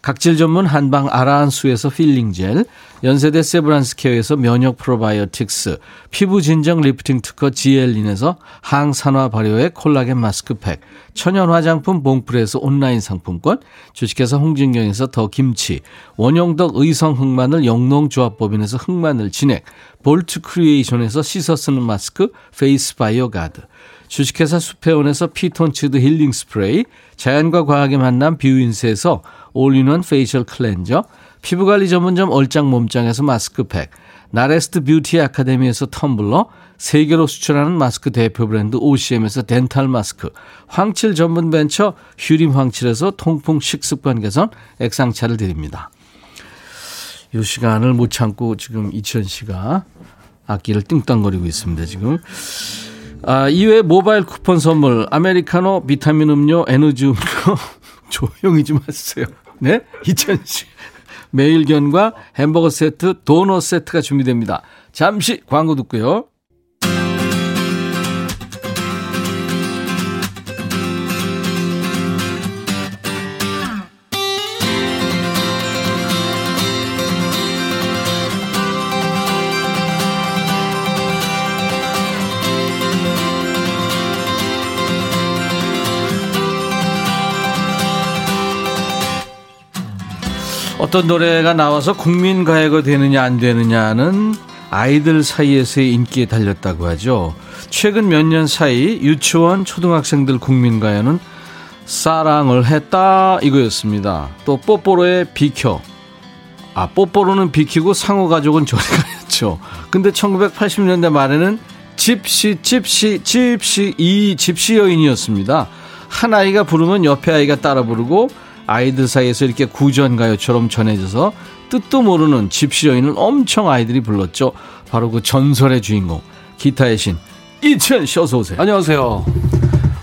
[SPEAKER 1] 각질 전문 한방 아라한수에서 peeling gel, 연세대 세브란스케어에서 면역 프로바이오틱스, 피부 진정 리프팅 특허 지엘린에서 항산화 발효의 콜라겐 마스크팩, 천연 화장품 봉프에서 온라인 상품권, 주식회사 홍진경에서 더 김치, 원용덕 의성 흑마늘 영농조합법인에서 흑마늘 진액, 볼트 크리에이션에서 씻어 쓰는 마스크 페이스 바이오 가드, 주식회사 수페온에서 피톤치드 힐링 스프레이, 자연과 과학의 만남 뷰인스에서 all-in-one facial cleanser, 피부관리 전문점 얼짱 몸짱에서 마스크팩, 나레스트 뷰티 아카데미에서 텀블러, 세계로 수출하는 마스크 대표 브랜드 OCM에서 덴탈 마스크, 황칠 전문 벤처 휴림 황칠에서 통풍 식습관 개선 액상차를 드립니다. 이 시간을 못 참고 지금 이천 씨가 악기를 띵땅거리고 있습니다. 지금 아, 이외에 모바일 쿠폰 선물 아메리카노 비타민 음료 에너지 음료 [laughs] 조용히 좀 하세요. 네? 이천 씨 매일견과 햄버거 세트 도넛 세트가 준비됩니다. 잠시 광고 듣고요. 어떤 노래가 나와서 국민 가요가 되느냐 안 되느냐는 아이들 사이에서의 인기에 달렸다고 하죠. 최근 몇 년 사이 유치원 초등학생들 국민 가요는 사랑을 했다 이거였습니다. 또 뽀뽀로의 비켜. 아 뽀뽀로는 비키고 상호 가족은 저리 가였죠. 근데 1980년대 말에는 집시 집시 집시 이 집시 여인이었습니다. 한 아이가 부르면 옆에 아이가 따라 부르고 아이들 사이에서 이렇게 구전가요처럼 전해져서 뜻도 모르는 집시 여인을 엄청 아이들이 불렀죠. 바로 그 전설의 주인공 기타의 신 이천 씨 어서 오세요.
[SPEAKER 5] 안녕하세요.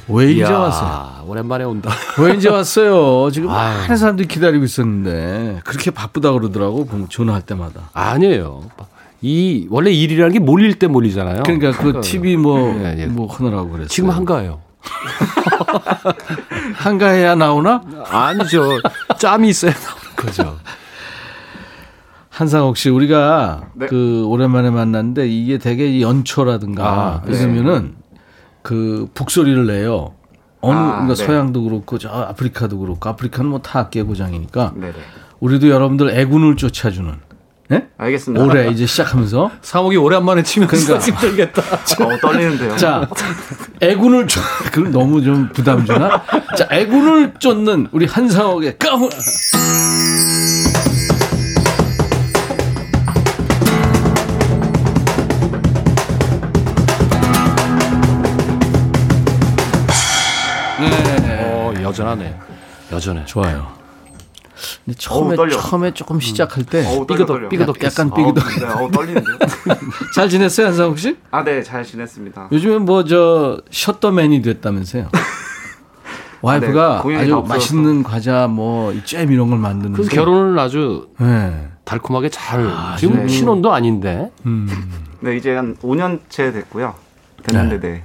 [SPEAKER 1] 왜 이제 왔어요?
[SPEAKER 5] 오랜만에 온다. [laughs]
[SPEAKER 1] 왜 이제 왔어요? 지금 많은 사람들이 기다리고 있었는데 그렇게 바쁘다 그러더라고 전화할 때마다.
[SPEAKER 5] 아니에요. 이 원래 일이라는 게 몰릴 때 몰리잖아요.
[SPEAKER 1] 그러니까 그 TV 뭐뭐 네, 네. 뭐 하느라고 그랬어요.
[SPEAKER 5] 지금 한가해요. [laughs]
[SPEAKER 1] 한가해야 나오나?
[SPEAKER 5] 아니죠. 짬이 있어야 나오는 거죠.
[SPEAKER 1] 한상옥 씨, 우리가 네. 그 오랜만에 만났는데 이게 되게 연초라든가 아, 이러면은 네. 그 북소리를 내요. 어느 아, 그러니까 네. 서양도 그렇고 저 아프리카도 그렇고 아프리카는 뭐다 깨고장이니까 네, 네. 우리도 여러분들 애군을 쫓아주는 네?
[SPEAKER 6] 알겠습니다.
[SPEAKER 1] 올해 이제 시작하면서
[SPEAKER 5] 사목이 오랜만에 치면 그러니까 힘들겠다. [laughs]
[SPEAKER 6] 어, 떨리는데요.
[SPEAKER 1] 자, 애군을 쫓 그럼 너무 좀 부담 주나? 자, 애군을 쫓는 우리 한상옥의 까훈.
[SPEAKER 5] 네. 어, 여전하네. 여전해.
[SPEAKER 1] 좋아요. 근데 처음에 어우, 처음에 조금 시작할 때 음. 삐그덕 삐그덕 약간 삐그덕.
[SPEAKER 6] 네, 어우, 떨리는데요. [laughs]
[SPEAKER 1] 잘 지냈어요 한상욱 씨?
[SPEAKER 6] 아, 네, 잘 지냈습니다.
[SPEAKER 1] 요즘엔 뭐저 셔터맨이 됐다면서요? 와이프가 [laughs] 아, 네, 아주 맛있는 과자 뭐 잼 이런 걸 만드는.
[SPEAKER 5] 그래서 결혼을 아주 네. 달콤하게 잘 아, 지금 네. 신혼도 아닌데. 음.
[SPEAKER 6] 네, 이제 한 5년째 됐고요. 됐는데 네.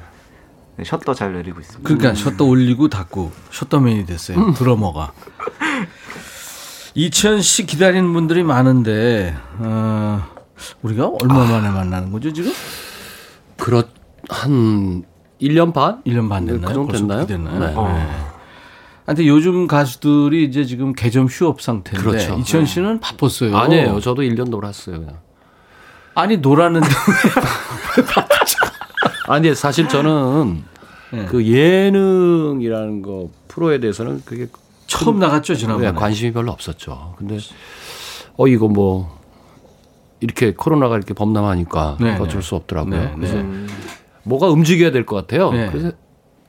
[SPEAKER 6] 네. 셔터 잘 내리고 있습니다.
[SPEAKER 1] 그러니까 셔터 올리고 닫고 셔터맨이 됐어요. 음. 드러머가. [laughs] 이천 씨 기다리는 분들이 많은데 어, 우리가 얼마 만에 만나는 거죠 지금?
[SPEAKER 5] 그렇 한 1년 반?
[SPEAKER 1] 1년 반 됐나요?
[SPEAKER 5] 그 정도 됐나요?
[SPEAKER 1] 됐나요? 네. 어. 네. 근데 요즘 가수들이 이제 지금 개점 휴업 상태인데 그렇죠. 이천 씨는 네. 바빴어요.
[SPEAKER 5] 아니에요. 저도 1년 놀았어요. 그냥.
[SPEAKER 1] 아니 놀았는데 [laughs]
[SPEAKER 5] 아니 사실 저는 네. 그 예능이라는 거 프로에 대해서는 그게
[SPEAKER 1] 처음 나갔죠 지난번에.
[SPEAKER 5] 네, 관심이 별로 없었죠. 근데 어 이거 뭐 이렇게 코로나가 이렇게 범람하니까 네, 어쩔 수 없더라고요. 네, 그래서 네. 뭐가 움직여야 될 것 같아요. 네. 그래서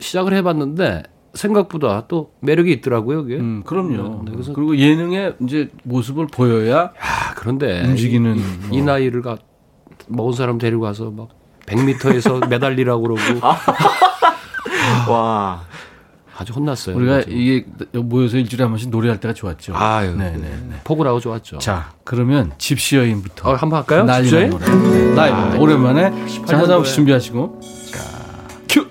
[SPEAKER 5] 시작을 해봤는데 생각보다 또 매력이 있더라고요. 그게.
[SPEAKER 1] 음, 그럼요. 네, 그래서 그리고 예능의 이제 모습을 보여야.
[SPEAKER 5] 야, 그런데
[SPEAKER 1] 움직이는
[SPEAKER 5] 이, 뭐. 이 나이를 가 먹은 사람 데리고 가서 막 100m에서 [laughs] 매달리라고 그러고. [laughs]
[SPEAKER 6] 와.
[SPEAKER 5] 아주 혼났어요.
[SPEAKER 1] 우리가 이게 모여서 일주일에 한 번씩 노래할 때가 좋았죠.
[SPEAKER 5] 아유, 네, 네, 네. 포근하고 좋았죠.
[SPEAKER 1] 자, 그러면 집시 여인부터
[SPEAKER 5] 어, 한번 할까요?
[SPEAKER 1] 난 노래. 네. 나이 아, 오랜만에 자, 하나 씨 준비하시고. 자, 큐.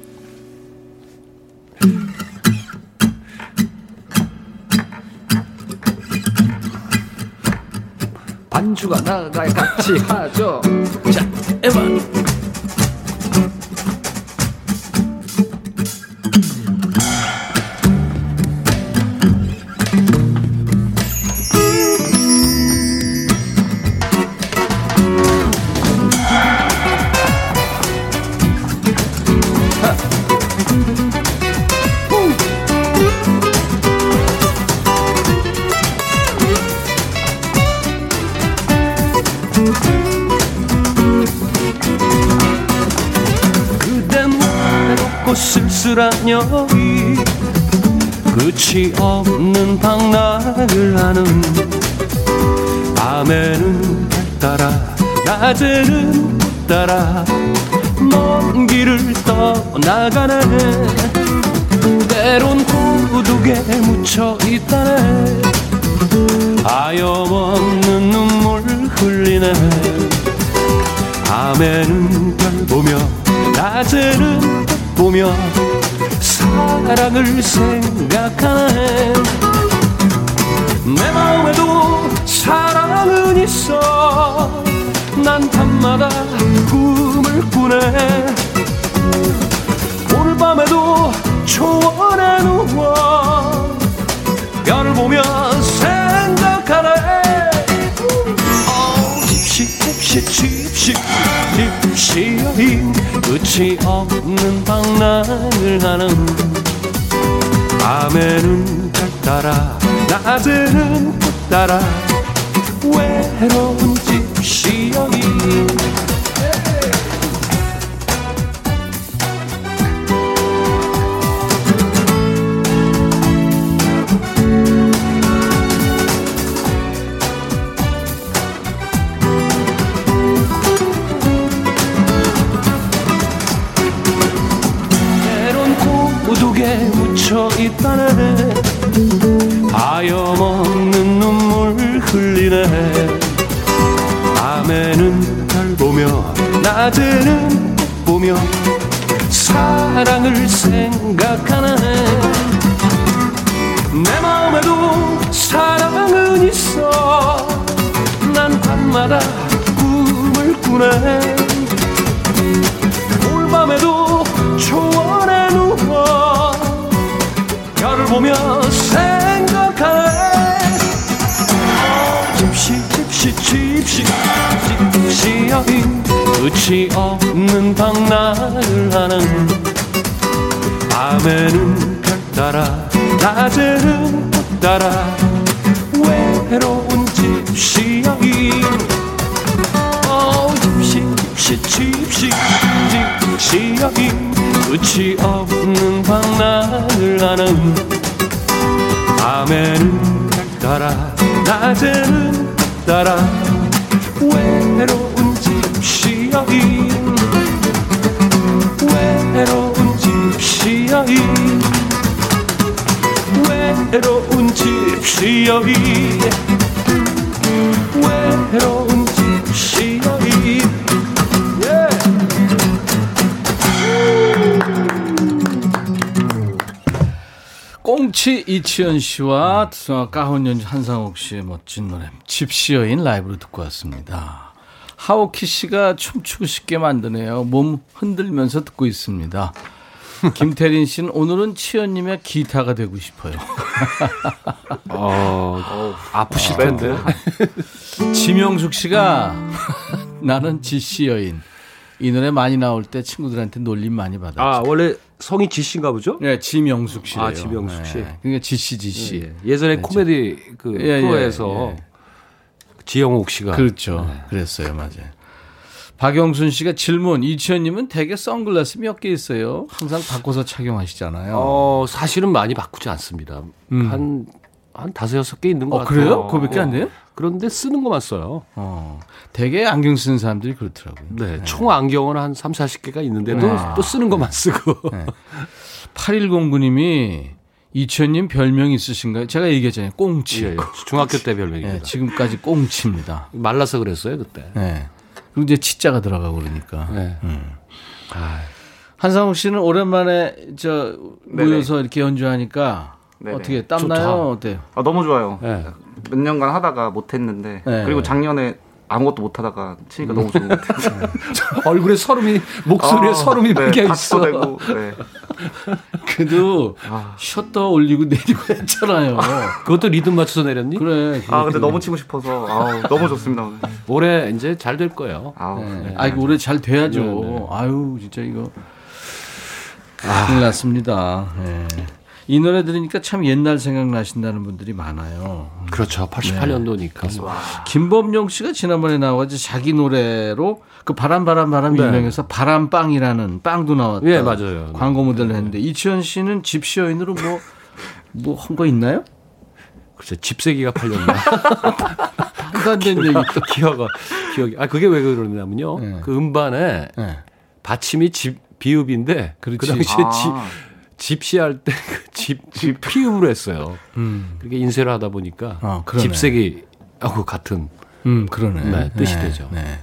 [SPEAKER 5] 반주가 나가야 같이 하죠.
[SPEAKER 1] 자, 에반.
[SPEAKER 5] 쓸쓸한 여인 끝이 없는 방랑을 하는 밤에는 따라 낮에는 따라 먼 길을 떠나가네. 때론 고독에 묻혀 있다네. 하염없는 눈물 흘리네. 밤에는 별 보며 낮에는 보며 사랑을 생각하네 내 마음에도 사랑은 있어. 난 밤마다 꿈을 꾸네. 오늘 밤에도 초원에 누워 별을 보며 생 어, 집시 집시 집시 집시 여인 끝이 없는 방랑을 하는 밤에는 달 따라 낮에는 꽃 따라. 외로운 집시 여인 묻혀 있다네. 하염없는 눈물 흘리네. 밤에는 별 보며 낮에는 꽃 보며 사랑을 생각하네. 내 마음에도 사랑은 있어. 난 밤마다 꿈을 꾸네. 올 밤에도 보며 생각하네 어, 집시 집시 집시 집시 여인 끝이 없는 방랑을 하는 밤에는 별 따라 낮에는 꽃 따라 외로운 집시 여인. 어, 집시 집시 집시 집시 여인 끝이 없는 방랑을 하는 밤에는 달 따라 낮에는 꽃 따라 외로운 집시 여인 외로운 집시 여인 외로운 집시 여인 외로운
[SPEAKER 1] 꽁치 이치현 씨와 까훈 연주 한상옥 씨의 멋진 노래 집시여인 라이브로 듣고 왔습니다. 하오키 씨가 춤추고 싶게 만드네요. 몸 흔들면서 듣고 있습니다. 김태린 씨는 오늘은 치현님의 기타가 되고 싶어요. [laughs]
[SPEAKER 5] 어, 아프실 텐데.
[SPEAKER 1] 지명숙 씨가 나는 지씨 여인. 이 노래 많이 나올 때 친구들한테 놀림 많이 받았죠.
[SPEAKER 5] 아, 원래 성이 지 씨인가 보죠?
[SPEAKER 1] 네, 지명숙 씨예요.
[SPEAKER 5] 아, 지명숙 씨.
[SPEAKER 1] 네, 그러니까 지 씨 지 씨.
[SPEAKER 5] 예, 전에
[SPEAKER 1] 네,
[SPEAKER 5] 코미디 그
[SPEAKER 1] 예,
[SPEAKER 5] 프로에서
[SPEAKER 1] 예, 예.
[SPEAKER 5] 지영옥 씨가
[SPEAKER 1] 그렇죠.
[SPEAKER 5] 네.
[SPEAKER 1] 그랬어요. 맞아요. 박영순 씨가 질문. 이치현님은 대개 선글라스 몇 개 있어요? 항상 바꿔서 착용하시잖아요.
[SPEAKER 5] 어, 사실은 많이 바꾸지 않습니다.
[SPEAKER 1] 음.
[SPEAKER 5] 한, 한 다섯 여섯 개 있는 것
[SPEAKER 1] 어,
[SPEAKER 5] 같아요.
[SPEAKER 1] 그래요? 그거밖에 안 돼요?
[SPEAKER 5] 그런데 쓰는 것만 써요.
[SPEAKER 1] 어. 대개 안경 쓰는 사람들이 그렇더라고요.
[SPEAKER 5] 네. 총 안경은 한 3, 40개가 있는데도
[SPEAKER 1] 네.
[SPEAKER 5] 또 쓰는 것만 쓰고.
[SPEAKER 1] 네. 8109님이 이치현님 별명 있으신가요? 제가 얘기했잖아요. 꽁치.
[SPEAKER 5] 예, 예. 중학교 때 별명입니다.
[SPEAKER 1] 네, 지금까지 꽁치입니다.
[SPEAKER 5] 말라서 그랬어요, 그때.
[SPEAKER 1] 네. 그리고 이제 치자가 들어가고 그러니까.
[SPEAKER 5] 네.
[SPEAKER 1] 음.
[SPEAKER 5] 아,
[SPEAKER 1] 한상욱 씨는 오랜만에 저
[SPEAKER 6] 네네.
[SPEAKER 1] 모여서 이렇게 연주하니까
[SPEAKER 6] 네네.
[SPEAKER 1] 어떻게 땀나요? 어때요?
[SPEAKER 6] 아, 너무 좋아요.
[SPEAKER 5] 네.
[SPEAKER 6] 몇 년간 하다가 못했는데
[SPEAKER 1] 네.
[SPEAKER 6] 그리고 작년에 아무것도 못하다가 치니까 너무 좋은 것 같아요. [laughs]
[SPEAKER 5] 얼굴에 서름이, 목소리에
[SPEAKER 6] 아,
[SPEAKER 5] 서름이
[SPEAKER 6] 네,
[SPEAKER 5] 박혀
[SPEAKER 6] 닥쳐
[SPEAKER 5] 있어.
[SPEAKER 6] 대고, 네. [laughs]
[SPEAKER 1] 그래도
[SPEAKER 6] 아.
[SPEAKER 1] 셔터 올리고 내리고 했잖아요.
[SPEAKER 5] 그것도 리듬 맞춰서 내렸니?
[SPEAKER 1] 그래.
[SPEAKER 6] 아 근데 너무 치고 싶어서 아우, 너무 좋습니다 오늘.
[SPEAKER 5] 올해 이제 잘 될 거예요.
[SPEAKER 6] 아우,
[SPEAKER 1] 네. 아, 이거 올해 잘 돼야죠.
[SPEAKER 5] 네, 네.
[SPEAKER 1] 아유, 진짜 이거. 큰일 났습니다. 네. 이 노래 들으니까 참 옛날 생각나신다는 분들이 많아요.
[SPEAKER 5] 그렇죠. 88년도니까. 네.
[SPEAKER 1] 김범용 씨가 지난번에 나와가지고 자기 노래로 그 바람 바람 바람 네. 유명해서 바람빵이라는 빵도 나왔다.
[SPEAKER 5] 예, 맞아요.
[SPEAKER 1] 광고 모델을 했는데 이치현 씨는 집시여인으로 뭐 뭐 한 거 있나요?
[SPEAKER 5] 글쎄 집세기가 팔렸나? [laughs]
[SPEAKER 1] 한된 얘기 또
[SPEAKER 5] 기억이 기억이 아 그게 왜 그러냐면요. 네. 그 음반에 네. 받침이 집 비읍인데 그렇지. 그 당시에 아. 집 집시할 때그 집, [laughs] 집 피읍으로 했어요. 음. 그렇게 인쇄를 하다 보니까 어, 집세기하고 같은
[SPEAKER 1] 음, 그러네.
[SPEAKER 5] 네, 뜻이 네, 되죠. 네.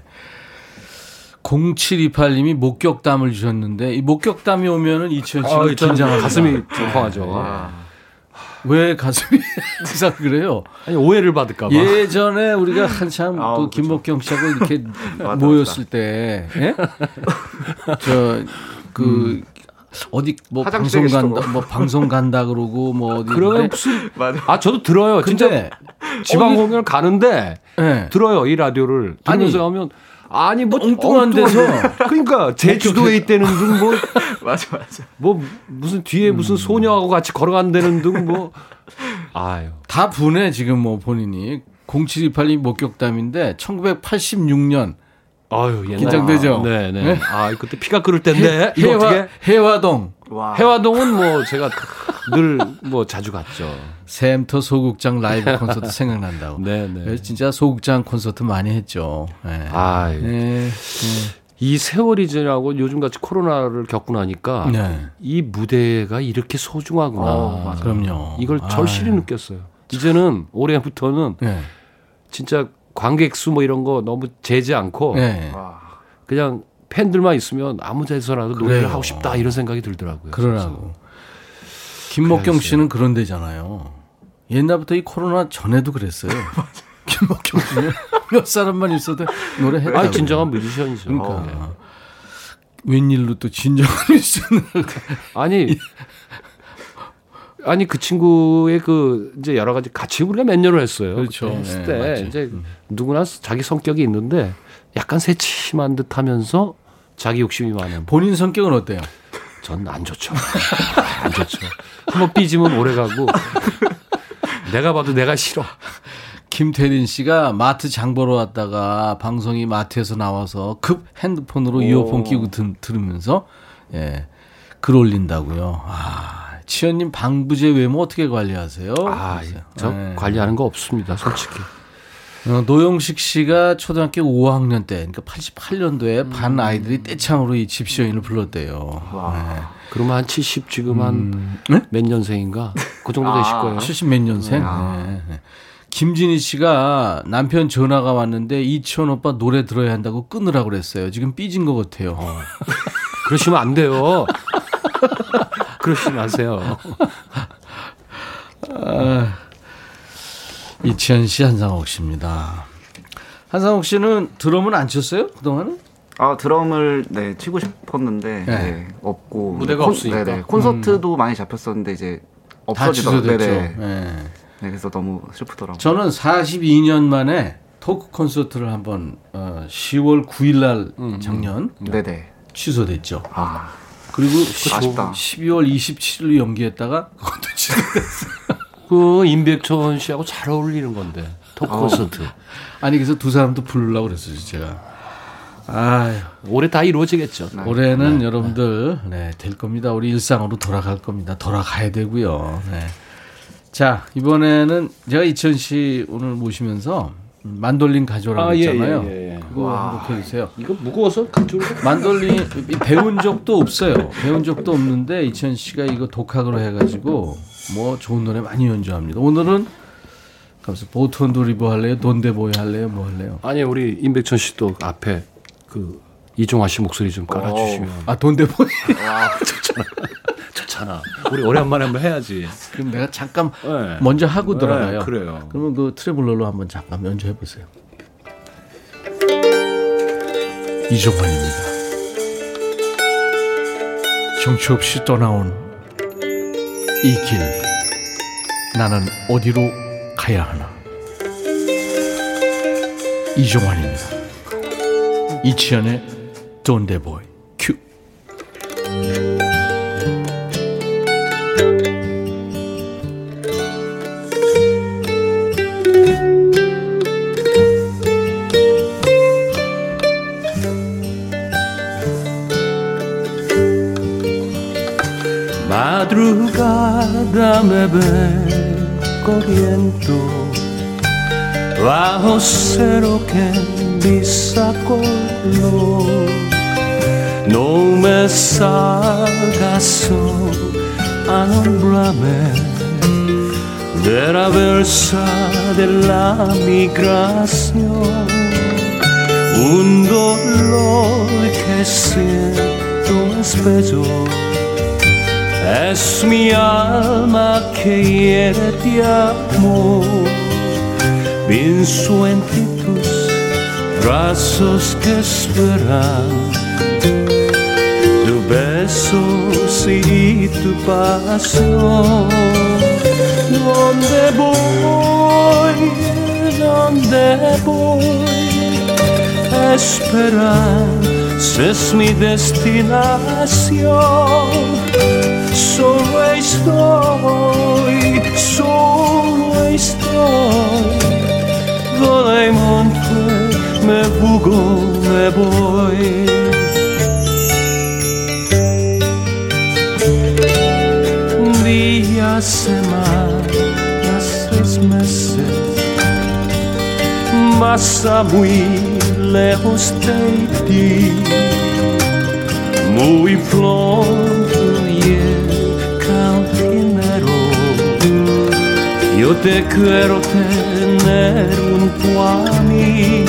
[SPEAKER 1] 0728님이 목격담을 주셨는데 이 목격담이 오면은 씨는 아, 긴장하
[SPEAKER 5] 가슴이 좁아하죠. 아.
[SPEAKER 1] 왜 가슴이 [laughs] 이상 그래요?
[SPEAKER 5] 아니 오해를 받을까 봐.
[SPEAKER 1] 예전에 우리가 한참 아, 그 김목경 씨하고 이렇게 [laughs] 모였을 때, 예? 저그 음. 어디 뭐 방송 간다, 뭐. 방송 간다 그러고 뭐 어디
[SPEAKER 5] 그러면 무슨 아. 저도 들어요. 진짜 지방 공연 가는데 네. 들어요 이 라디오를. 들으면서 가면 아니 뭐
[SPEAKER 1] 엉뚱한 데서. [laughs]
[SPEAKER 5] 그러니까 제주도에 있다는 둥뭐
[SPEAKER 6] 맞아 맞아.
[SPEAKER 5] 뭐 무슨 뒤에 무슨 음. 소녀하고 같이 걸어간다는 둥뭐.
[SPEAKER 1] 아유. 다 분해 지금 뭐 본인이. 0728님 목격담인데 1986년
[SPEAKER 5] 아유
[SPEAKER 1] 옛날 긴장되죠.
[SPEAKER 5] 네 네. 네. 네? 아 그때 피가 끓을 텐데
[SPEAKER 1] 해, 해화 해화동.
[SPEAKER 5] 와. 해화동은 뭐 제가 늘 뭐 자주 갔죠.
[SPEAKER 1] 샘터 소극장 라이브 콘서트 생각난다고. [laughs] 네네. 네. 진짜 소극장 콘서트 많이 했죠. 네.
[SPEAKER 5] 아, 네. 네. 이 세월이 지나고 요즘같이 코로나를 겪고 나니까 네. 이 무대가 이렇게 소중하구나. 어,
[SPEAKER 1] 그럼요.
[SPEAKER 5] 이걸 절실히 아유. 느꼈어요. 이제는 올해부터는 네. 진짜 관객 수 뭐 이런 거 너무 재지 않고 네. 그냥 팬들만 있으면 아무 데서라도 그래요. 노래를 하고 싶다 이런 생각이 들더라고요.
[SPEAKER 1] 그러라고. 김목경 씨는 그런 데잖아요. 옛날부터 이 코로나 전에도 그랬어요. [laughs] 김목경 씨는 몇 사람만 있어도 노래 했다.
[SPEAKER 5] 아, 진정한 뮤지션이죠.
[SPEAKER 1] 그러니까. 어, 네. 웬일로 또 진정한 뮤지션
[SPEAKER 5] 아니 [laughs] 아니 그 친구의 그 이제 여러 가지 같이 우리가 몇 년을 했어요.
[SPEAKER 1] 그렇죠.
[SPEAKER 5] 했을 네, 때 맞지. 이제 음. 누구나 자기 성격이 있는데 약간 새침한 듯하면서 자기 욕심이 많은.
[SPEAKER 1] 본인 성격은 어때요?
[SPEAKER 5] 전 안 좋죠. 안 좋죠. 한번 삐지면 오래 가고 내가 봐도 내가 싫어.
[SPEAKER 1] 김태린 씨가 마트 장 보러 왔다가 방송이 마트에서 나와서 급 핸드폰으로 오. 이어폰 끼고 들, 들으면서 예, 글 올린다고요. 아. 치현님 방부제 외모 어떻게 관리하세요?
[SPEAKER 5] 아, 저 네. 관리하는 거 없습니다, 솔직히.
[SPEAKER 1] 어, 노영식 씨가 초등학교 5학년 때, 그러니까 88년도에 음. 반 아이들이 떼창으로 이 집시여인을 불렀대요. 네.
[SPEAKER 5] 그러면 한 70 지금 한몇 음. 네? 년생인가? 그 정도 되실 아, 거예요.
[SPEAKER 1] 70 몇 년생? 네. 네. 김진희 씨가 남편 전화가 왔는데 이치원 오빠 노래 들어야 한다고 끊으라고 그랬어요. 지금 삐진 것 같아요. 어.
[SPEAKER 5] 그러시면 안 돼요. 그러지 마세요.
[SPEAKER 1] 아, 이치현 씨, 한상옥 씨입니다. 한상옥 씨는 드럼은 안 쳤어요? 그동안은?
[SPEAKER 6] 아, 드럼을, 네, 치고 싶었는데, 네. 네 없고.
[SPEAKER 5] 무대가 콘, 없으니까. 네네,
[SPEAKER 6] 콘서트도 음. 많이 잡혔었는데, 이제 없어지더라고요. 네. 네. 그래서 너무 슬프더라고요.
[SPEAKER 1] 저는 42년 만에 토크 콘서트를 한번 어, 10월 9일 날 음, 작년 음. 네네. 취소됐죠. 아. 그리고 아쉽다. 12월 27일 연기했다가 그것도 취소됐어요. [laughs]
[SPEAKER 5] 그 임백천 씨하고 잘 어울리는 건데 토크 어. 콘서트.
[SPEAKER 1] 아니 그래서 두 사람도 부르려고 그랬어요 제가. 아
[SPEAKER 5] 올해 다 이루어지겠죠.
[SPEAKER 1] 네. 올해는 네. 여러분들 네, 될 겁니다. 우리 일상으로 돌아갈 겁니다. 돌아가야 되고요. 네. 자 이번에는 제가 이천 씨 오늘 모시면서 만돌린 가져라고 아, 예, 했잖아요. 예, 예, 예. 그거 한번 해주세요.
[SPEAKER 5] 이거 무거워서 가져
[SPEAKER 1] 만돌린 배운 적도 없어요. 배운 적도 없는데 이천 씨가 이거 독학으로 해가지고 뭐 좋은 노래 많이 연주합니다. 오늘은 가서 보톤 리버 할래요? 돈데보이 할래요? 뭐 할래요?
[SPEAKER 5] 아니 우리 임백천 씨도 앞에 그 이종화 씨 목소리 좀 깔아주시면.
[SPEAKER 1] 아 돈데보이.
[SPEAKER 5] 와 좋잖아. 우리 오랜만에 한번 해야지.
[SPEAKER 1] 그럼 내가 잠깐 네. 먼저 하고 네, 들어가요.
[SPEAKER 5] 그래요.
[SPEAKER 1] 그러면 그 트래블러로 한번 잠깐 연주해 보세요. 이종환입니다. 정처 없이 떠나온 이 길, 나는 어디로 가야 하나? 이종환입니다. 이치현의 돈데보이 큐.
[SPEAKER 5] Dame corriendo bajo cero que mi sacolo no me salgas a nombrarme de la versa de la migración. Un dolor que siento es es mi alma que hiere de amor. Pienso en ti tus brazos que esperan, tu besos y tu pasión. ¿Dónde voy? ¿Dónde voy? Esperar es mi destinación solo estoy, solo estoy. Volei monte, me bugo, me voy. Días, semanas, seis meses, más a muy lejos de ti, muy pronto Yo te quiero tener junto a mí.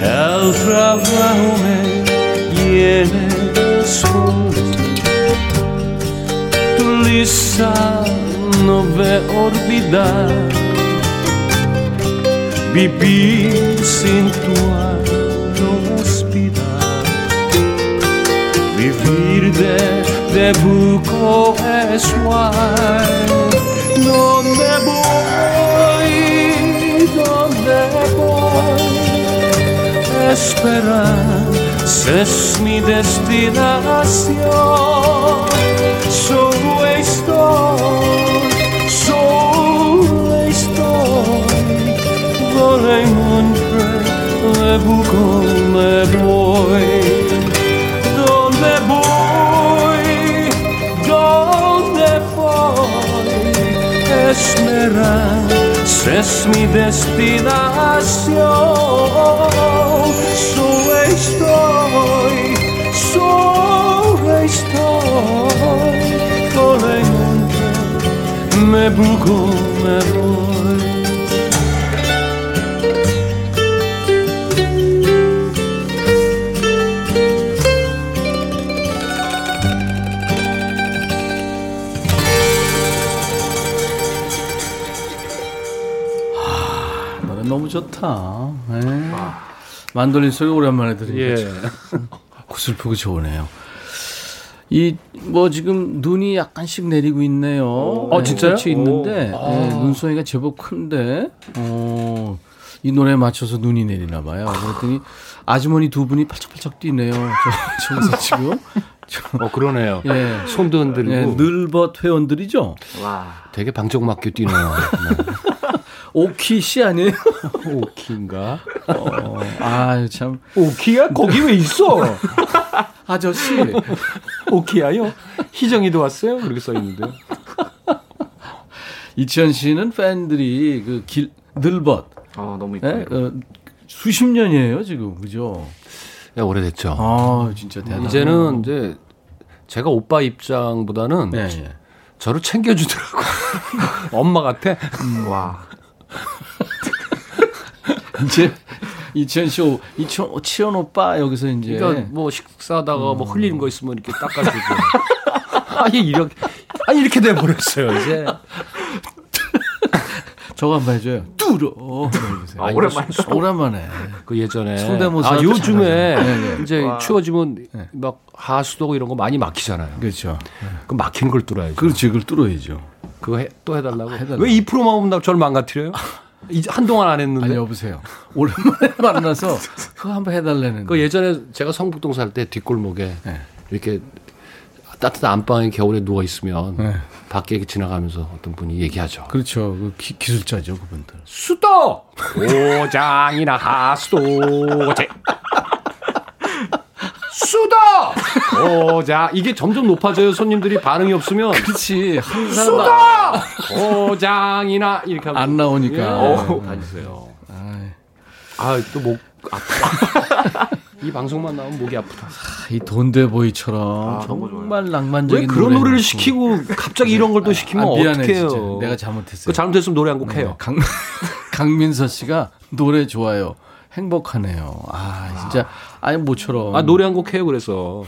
[SPEAKER 5] El trabajo me llena de sol. Tu lisa no ve olvidar. Vivir sin tu no respirar. Vivir de, de buco es guay. ¿Dónde voy? Εσύ, με δυσπιστήρια σόλ, εγώ είμαι σόλ, εγώ είμαι σόλ, εγώ είμαι σόλ, εγώ είμαι σόλ, εγώ είμαι σόλ, εγώ είμαι σόλ, εγώ είμαι me voy.
[SPEAKER 1] 좋다. 네. 만돌린 소리 오랜만에 들으니까 예. [laughs] 구슬프고 좋으네요. 이 뭐 지금 눈이 약간씩 내리고 있네요.
[SPEAKER 7] 어, 네, 진짜요?
[SPEAKER 1] 있는데 아. 네, 눈송이가 제법 큰데 어, 이 노래에 맞춰서 눈이 내리나 봐요. 그랬더니 아주머니 두 분이 팔짝팔짝 뛰네요. 저, 저기서 지금.
[SPEAKER 7] 어 그러네요. 예. 손도 흔들고. 예,
[SPEAKER 1] 늘벗 회원들이죠.
[SPEAKER 7] 와. 되게 방정맞게 뛰네요. 네.
[SPEAKER 1] 오키 씨 아니에요? [laughs]
[SPEAKER 7] 오키인가?
[SPEAKER 1] 어, 아, 참.
[SPEAKER 7] 오키야? 거기 왜 있어? [laughs]
[SPEAKER 1] 아저씨.
[SPEAKER 7] 오키야요? 희정이도 왔어요? 그렇게 써 있는데요.
[SPEAKER 1] 이천 씨는 팬들이 그 길, 늘벗.
[SPEAKER 6] 아, 너무 이뻐요. 네? 어,
[SPEAKER 1] 수십 년이에요, 지금. 그죠?
[SPEAKER 7] 네, 오래됐죠.
[SPEAKER 1] 아, 진짜 대단
[SPEAKER 7] 이제는 이제 제가 오빠 입장보다는 네, 네. 저를 챙겨주더라고. [laughs] 엄마 같아.
[SPEAKER 6] 음, 와. [laughs]
[SPEAKER 1] 이제 이천 씨, 이천 치현 오빠 여기서 이제
[SPEAKER 7] 그러니까 뭐 식사하다가 음. 뭐 흘리는 거 있으면 이렇게 닦아주고 [laughs] 아니 이렇게 아니 이렇게 돼 버렸어요 이제. [laughs]
[SPEAKER 1] 저거 한번 해줘요. 뚫어.
[SPEAKER 6] 아, 오랜만에.
[SPEAKER 1] 오랜만에.
[SPEAKER 7] 그 예전에.
[SPEAKER 1] 성대모사.
[SPEAKER 7] 아, 요즘에 네, 네. 이제 와. 추워지면 네. 막 하수도 이런 거 많이 막히잖아요.
[SPEAKER 1] 그렇죠.
[SPEAKER 7] 그 막히는 걸 뚫어야죠.
[SPEAKER 1] 그렇지, 그걸 뚫어야죠.
[SPEAKER 7] 그거 해, 또 해달라고. 해달라고. 왜 2%만 오면 저를 망가뜨려요? 이제 한동안 안 했는데.
[SPEAKER 1] 아니, 여보세요. 오랜만에 [laughs] 만나서 그거 한번 해달라는.
[SPEAKER 7] 그 예전에 제가 성북동 살 때 뒷골목에 네. 이렇게 따뜻한 안방에 겨울에 누워 있으면 네. 밖에 지나가면서 어떤 분이 얘기하죠.
[SPEAKER 1] 그렇죠. 그 기, 술자죠 그분들.
[SPEAKER 7] 수도 [laughs] 오장이나 하수도제 수도
[SPEAKER 5] 어, 자, 이게 점점 높아져요. 손님들이 반응이 없으면.
[SPEAKER 6] 그렇지.
[SPEAKER 5] 항상 수다! 고장이나 이렇게
[SPEAKER 6] 하면 안 나오니까. 예.
[SPEAKER 5] 어, 다니세요. 아, 또 목 아프다. [laughs] 이 방송만 나오면 목이 아프다.
[SPEAKER 6] 아, 이 돈데보이처럼 아, 정말 낭만적인
[SPEAKER 5] 왜 그런 노래 를 시키고 갑자기 이런 걸 또 시키면 아, 어떡해요.
[SPEAKER 6] 내가 잘못했어요.
[SPEAKER 5] 잘못했으면 노래 한 곡 해요. 네,
[SPEAKER 6] 강, [laughs] 강민서 씨가 노래 좋아요. 행복하네요. 아, 진짜 아니 모처럼.
[SPEAKER 5] 아, 노래 한 곡 해요 그래서.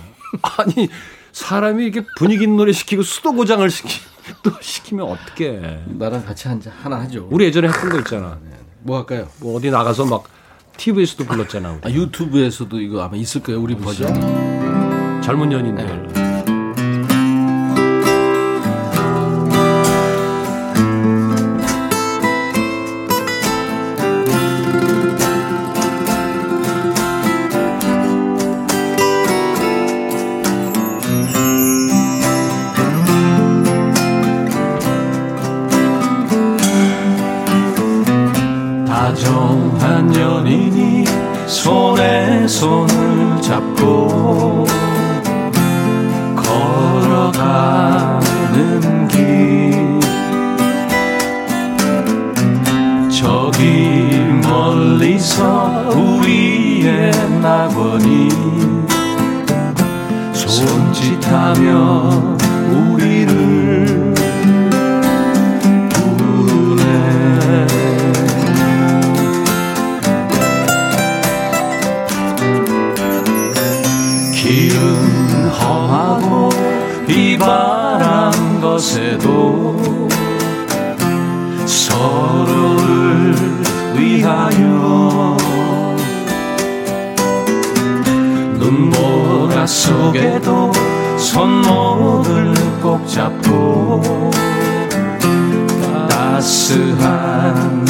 [SPEAKER 5] 아니, 사람이 이렇게 분위기 있는 노래 시키고 수도 고장을 시키 또 시키면 어떡해.
[SPEAKER 6] 나랑 같이 한 하나 하죠.
[SPEAKER 5] 우리 예전에 했던 거 있잖아.
[SPEAKER 6] 네. 뭐 할까요?
[SPEAKER 5] 뭐 어디 나가서 막 TV에서도 불렀잖아.
[SPEAKER 6] 아, 유튜브에서도 이거 아마 있을 거예요. 우리 버전.
[SPEAKER 5] 젊은 연인들. 네.
[SPEAKER 1] 손을 잡고 걸어가는 길. 저기 멀리서 우리의 낙원이 손짓하며 우리를 바람 것에도 서로를 위하여 눈보라 속에도 손목을 꼭 잡고 따스한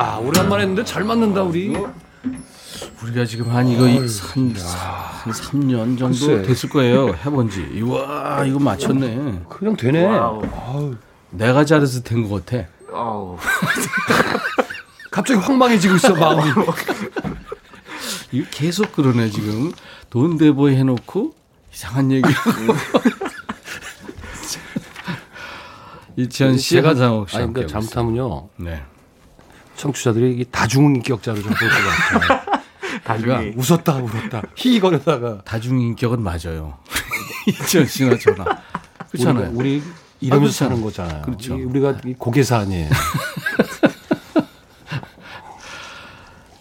[SPEAKER 5] 야 오랜만에 했는데 잘 맞는다 우리.
[SPEAKER 1] 우리가 지금 한 이거 한, 한 3년 정도 글쎄. 됐을 거예요. 해본 지. 와 이거 맞췄네.
[SPEAKER 5] 그냥 되네.
[SPEAKER 1] 내가 잘해서 된 것 같아. [laughs]
[SPEAKER 5] 갑자기 황망해지고 있어 마음이. [laughs]
[SPEAKER 1] 이거 계속 그러네 지금. 돈 대보 해놓고 이상한 얘기. [laughs] 이천 씨, 한상욱 씨.
[SPEAKER 5] 아니, 그러니까 잘못하면요. 네. 청취자들이 다중인격자로 좀 볼 것 같아요. [laughs] 다중이 웃었다 울었다 희거려다가
[SPEAKER 1] 다중인격은 맞아요. 이천 씨나 저나 그렇잖아요.
[SPEAKER 5] 우리, 우리 이러면서 사는 거잖아요.
[SPEAKER 1] 그렇죠.
[SPEAKER 5] 우리가 고개사 아니에요. [laughs]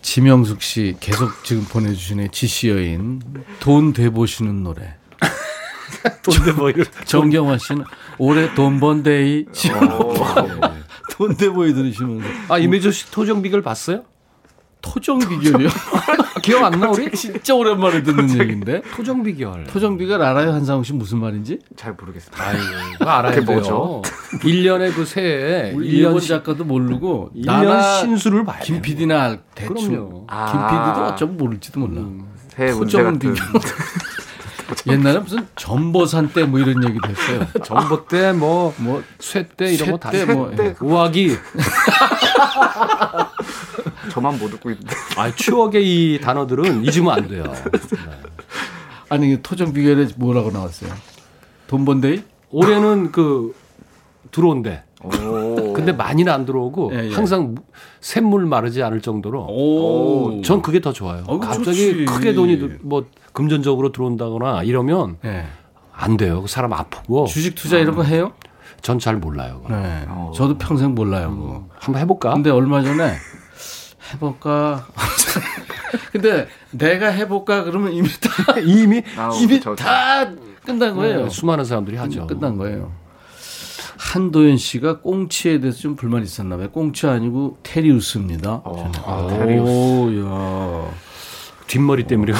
[SPEAKER 1] 지명숙 씨 계속 지금 보내주시네 지시 여인 돈 대보시는 노래. [laughs]
[SPEAKER 5] 돈 대보
[SPEAKER 1] 정경화 씨는 올해 돈 번 데이 돈 대 보이 들으시면서
[SPEAKER 5] 아 이매조 씨 토정 비결 봤어요?
[SPEAKER 1] 토정 비결이요? [laughs]
[SPEAKER 5] 기억 안 나, 우리?
[SPEAKER 1] 진짜 오랜만에 듣는 얘기인데.
[SPEAKER 5] 토정 비결.
[SPEAKER 1] 토정 비결 알아요, 한상욱 씨 무슨 말인지?
[SPEAKER 6] 잘 모르겠어요.
[SPEAKER 5] 아이고, 그거 알아야 돼요. 뭐죠? [laughs] 1년에 그 새해.
[SPEAKER 1] 우리 일본 작가도 모르고.
[SPEAKER 5] 1년 신수를 봐야
[SPEAKER 1] 김 PD나 대충. 그럼요. 김 PD도 어쩌면 모를지도 몰라. 음,
[SPEAKER 6] 새해 토정 비결. [laughs] [laughs]
[SPEAKER 1] 옛날에 무슨 전보산 때 뭐 이런 얘기도 했어요. [laughs]
[SPEAKER 5] 전보 때 뭐, 뭐, 쇠 때 이런 거 다. 뭐, 예. 우아기. [laughs]
[SPEAKER 6] 저만 못 듣고 있는데.
[SPEAKER 5] 아, 추억의 이 단어들은 잊으면 안 돼요.
[SPEAKER 1] 아니, 토정 비결에 뭐라고 나왔어요? 돈 번데이?
[SPEAKER 5] 올해는 그, 들어온대. 근데 많이는 안 들어오고 예, 예. 항상 샘물 마르지 않을 정도로 오. 전 그게 더 좋아요. 어, 갑자기 좋지. 크게 돈이 뭐 금전적으로 들어온다거나 이러면 예. 안 돼요. 그 사람 아프고
[SPEAKER 1] 주식 투자 이런 거 해요?
[SPEAKER 5] 전 잘 몰라요.
[SPEAKER 1] 네. 어. 저도 평생 몰라요. 음.
[SPEAKER 5] 한번 해볼까?
[SPEAKER 1] 근데 얼마 전에 해볼까? [laughs] 근데 내가 해볼까 그러면 이미 다 [laughs]
[SPEAKER 5] 이미
[SPEAKER 1] 아, 이미 저, 저. 다 끝난 거예요. 네,
[SPEAKER 5] 수많은 사람들이 하죠.
[SPEAKER 1] 끝난 거예요. 한도현 씨가 꽁치에 대해서 좀 불만 있었나 봐요. 꽁치 아니고 테리우스입니다. 어, 아, 테리우스. 오, 야.
[SPEAKER 5] 뒷머리 때문에.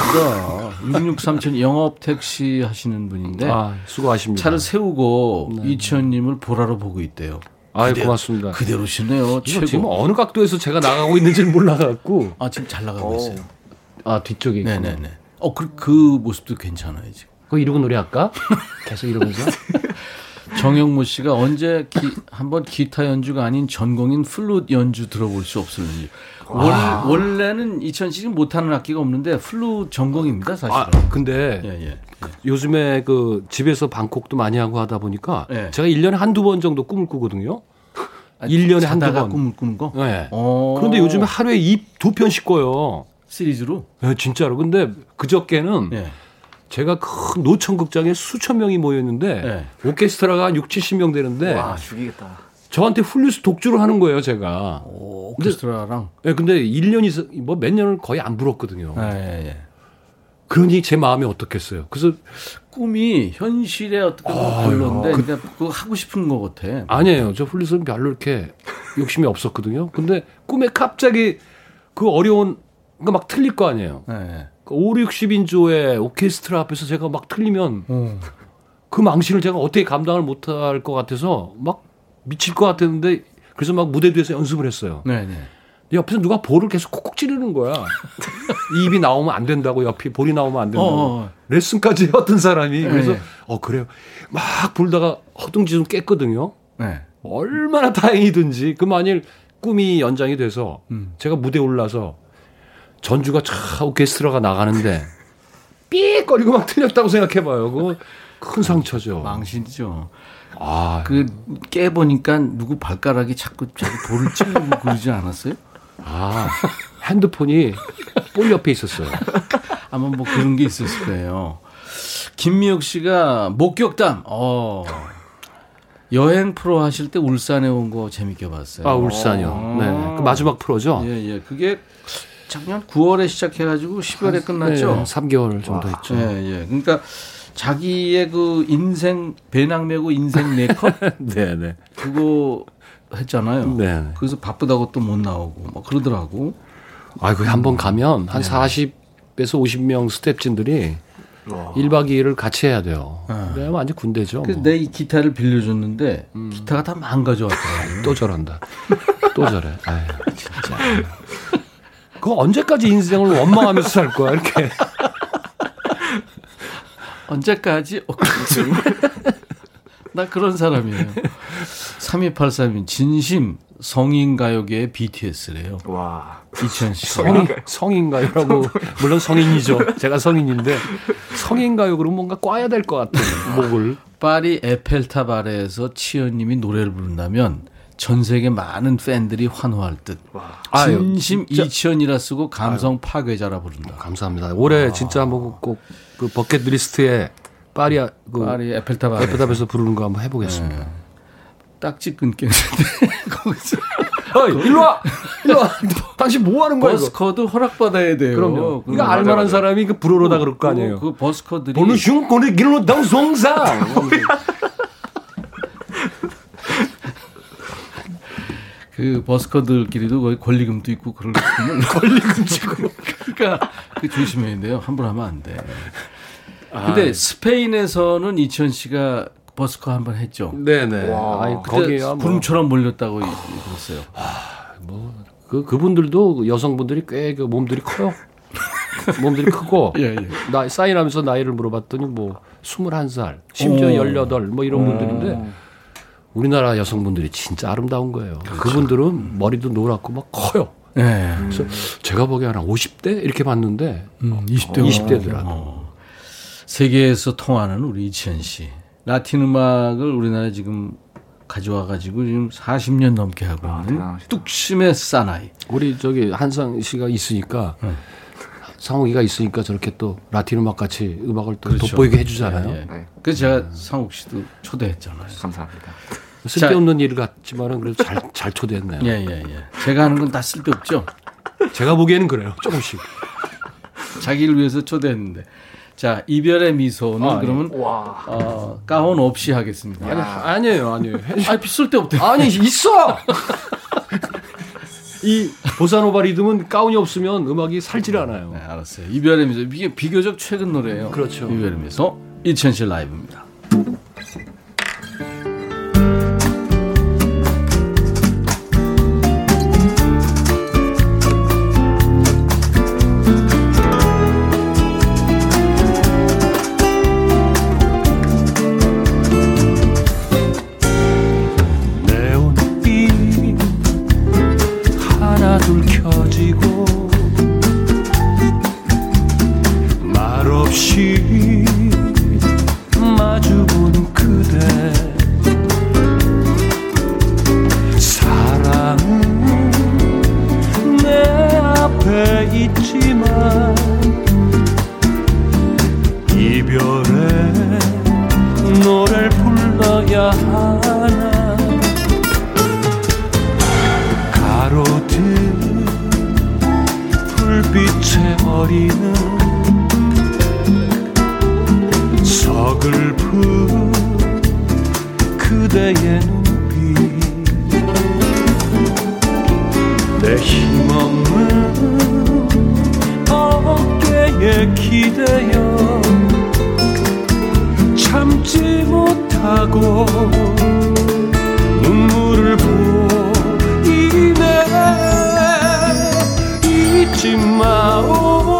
[SPEAKER 1] 6637 영업 택시 하시는 분인데.
[SPEAKER 5] 아, 수고하십니다.
[SPEAKER 1] 차를 세우고 네. 이천님을 보라로 보고 있대요.
[SPEAKER 5] 아, 고맙습니다.
[SPEAKER 1] 그대로시네요. 최고.
[SPEAKER 5] 지금 어느 각도에서 제가 나가고 있는지를 몰라갖고.
[SPEAKER 1] 아, 지금 잘 나가고 오. 있어요.
[SPEAKER 5] 아, 뒤쪽에.
[SPEAKER 1] 네네네. 어, 그, 그 모습도 괜찮아요, 지금.
[SPEAKER 5] 그거 이러고 노래할까? [laughs] 계속 이러면서. [laughs]
[SPEAKER 1] 정영모 씨가 언제 기, 한번 기타 연주가 아닌 전공인 플룻 연주 들어볼 수 없을는지. 원, 원래는 이천 씨는 못하는 악기가 없는데 플룻 전공입니다, 사실은. 아,
[SPEAKER 5] 근데 예, 예, 예. 요즘에 그 집에서 방콕도 많이 하고 하다 보니까 예. 제가 1 년에 한두 번 정도 꿈을 꾸거든요. 아, 1년에 한두 번.
[SPEAKER 1] 꿈을 꾸는 거?
[SPEAKER 5] 네. 어. 그런데 요즘에 하루에 입 두 편씩 꿔요.
[SPEAKER 1] 시리즈로?
[SPEAKER 5] 네, 진짜로. 근데 그저께는 예. 제가 큰 노천극장에 수천 명이 모였는데 네. 오케스트라가 한 6, 70명 되는데
[SPEAKER 6] 와, 죽이겠다.
[SPEAKER 5] 저한테 훌륭스 독주를 하는 거예요, 제가.
[SPEAKER 1] 오, 케스트라랑
[SPEAKER 5] 예, 네, 근데 1년이 뭐 몇 년을 거의 안 불었거든요.
[SPEAKER 1] 예, 예, 예.
[SPEAKER 5] 그러니 제 마음이 어떻겠어요. 그래서
[SPEAKER 1] 꿈이 현실에 어떻게 아, 별로인데 그, 그냥 그거 하고 싶은 것 같아.
[SPEAKER 5] 아니에요. 저 훌리스는 별로 이렇게 욕심이 없었거든요. 근데 꿈에 갑자기 그 어려운 거막 틀릴 거 아니에요. 네. 5, 60인조의 오케스트라 앞에서 제가 막 틀리면 음. 그 망신을 제가 어떻게 감당을 못할 것 같아서 막 미칠 것 같았는데 그래서 막 무대 뒤에서 연습을 했어요.
[SPEAKER 1] 네네.
[SPEAKER 5] 옆에서 누가 볼을 계속 콕콕 찌르는 거야. 입이 나오면 안 된다고 옆에 볼이 나오면 안 된다고. 어어. 어. 레슨까지 했던 사람이 그래서 네. 어 그래요. 막 불다가 허둥지둥 깼거든요. 네. 얼마나 다행이든지 그 만일 꿈이 연장이 돼서 음. 제가 무대 에 올라서 전주가 차 오케스트라가 나가는데 삐거리고 막 틀렸다고 생각해봐요. 그거 큰 상처죠.
[SPEAKER 1] 망신이죠. 아, 그 깨보니까 누구 발가락이 자꾸 자꾸 볼을 찌르고 [laughs] 그러지 않았어요?
[SPEAKER 5] 아, 핸드폰이 볼 옆에 있었어요. [laughs]
[SPEAKER 1] 아마 뭐 그런 게 있었을 거예요. 김미혁 씨가 목격담. 어. 여행 프로 하실 때 울산에 온 거 재밌게 봤어요.
[SPEAKER 5] 아, 울산이요. 네. 그 마지막 프로죠?
[SPEAKER 1] 예, 예. 그게 작년 9월에 시작해가지고 10월에 끝났죠. 네,
[SPEAKER 5] 3개월 정도 와, 했죠.
[SPEAKER 1] 예, 예. 그러니까 자기의 그 인생 배낭 메고 인생 네컷 [laughs]
[SPEAKER 5] 네, 네.
[SPEAKER 1] 그거 했잖아요.
[SPEAKER 5] 네.
[SPEAKER 1] 그래서 바쁘다고 또 못 나오고 막 그러더라고.
[SPEAKER 5] 아, 그 한번 가면 한 네. 40에서 50명 스탭진들이 와. 1박 2일을 같이 해야 돼요. 어. 그래 완전 군대죠.
[SPEAKER 1] 뭐. 내이 기타를 빌려줬는데 음. 기타가 다 망가져 왔더라고요.
[SPEAKER 5] 또 저런다. 또 저래. [laughs] 아유, 진짜. 그거 언제까지 인생을 원망하면서 살 거야 이렇게.
[SPEAKER 1] 언제까지? 나 그런 사람이에요. 3283인 진심 성인 가요계의 BTS래요. 와. 이천 씨.
[SPEAKER 5] 성인, 성인 가요라고, 물론 성인이죠. 제가 성인인데, 성인 가요 그러면 뭔가 꽈야 될 것 같아요. 목을.
[SPEAKER 1] 파리 에펠탑 아래에서 치현님이 노래를 부른다면, 전 세계 많은 팬들이 환호할 듯. 와. 진심 아유, 이치현이라 쓰고 감성 아유. 파괴자라 부른다.
[SPEAKER 5] 감사합니다. 올해 와. 진짜 뭐꼭그 버킷 리스트에 파리 그
[SPEAKER 1] 파리 에펠탑 아래.
[SPEAKER 5] 에펠탑에서 부르는 거 한번 해보겠습니다. 네.
[SPEAKER 1] 딱지 끊겠는데 [laughs] 거기서
[SPEAKER 5] 어이 일로 와 일로 와 [laughs] 당신 뭐 하는 거야
[SPEAKER 1] 버스커도 허락 받아야 돼요.
[SPEAKER 5] 그럼요. 이거 알만한 사람이 그 불어로다 그럴 거 아니에요.
[SPEAKER 1] 그, 그 버스커들이
[SPEAKER 5] 보는 흉권의 길로 당송상
[SPEAKER 1] 그 버스커들끼리도 거의 권리금도 있고 그럴 [laughs]
[SPEAKER 5] 권리금 지고
[SPEAKER 1] 그러니까 그 조심해야 돼요. 함부로 하면 안 돼. 근데 아. 스페인에서는 이천 씨가 버스커 한 번 했죠.
[SPEAKER 5] 네네.
[SPEAKER 1] 와, 거기에 뭐. 구름처럼 몰렸다고 그랬어요.
[SPEAKER 5] 아, 뭐그 그분들도 여성분들이 꽤 그 몸들이 커요. [laughs] 몸들이 크고 예, 예. 나 사인하면서 나이를 물어봤더니 뭐 21살, 심지어 오. 18뭐 이런 분들인데 우리나라 여성분들이 진짜 아름다운 거예요. 그렇죠. 그분들은 머리도 노랗고 막 커요. 네. 그래서 제가 보기에는 50대 이렇게 봤는데 음, 20대 20대더라고. 어.
[SPEAKER 1] 세계에서 통하는 우리 이치현 씨. 라틴 음악을 우리나라에 지금 가져와 가지고 지금 40년 넘게 하고 아, 있는 아, 뚝심의 사나이.
[SPEAKER 5] 우리 저기 한상 씨가 있으니까 네. 상욱이가 있으니까 저렇게 또 라틴 음악 같이 음악을 또 그렇죠. 돋보이게 해주잖아요. 예, 예.
[SPEAKER 1] 네. 그래서 제가 상욱 씨도 초대했잖아요.
[SPEAKER 6] 감사합니다.
[SPEAKER 5] 쓸데없는 일 같지만은 그래도 잘, 잘 초대했네요.
[SPEAKER 1] 예, 예, 예. 제가 하는 건 다 쓸데없죠?
[SPEAKER 5] 제가 보기에는 그래요. 조금씩.
[SPEAKER 1] 자기를 위해서 초대했는데. 자, 이별의 미소는 아, 예. 그러면 어, 가운 없이 하겠습니다.
[SPEAKER 5] 아니, 아니 에요, 아니에요.
[SPEAKER 1] 아니, 쓸데없대.
[SPEAKER 5] 아니, 있어! 이 보사노바 리듬은 가운이 없으면 음악이 살질 않아요.
[SPEAKER 1] 네, 알았어요. 이별의 미소. 이게 비교적 최근 노래예요.
[SPEAKER 5] 그렇죠.
[SPEAKER 1] 이별의 미소. 이천실 라이브입니다.
[SPEAKER 5] mau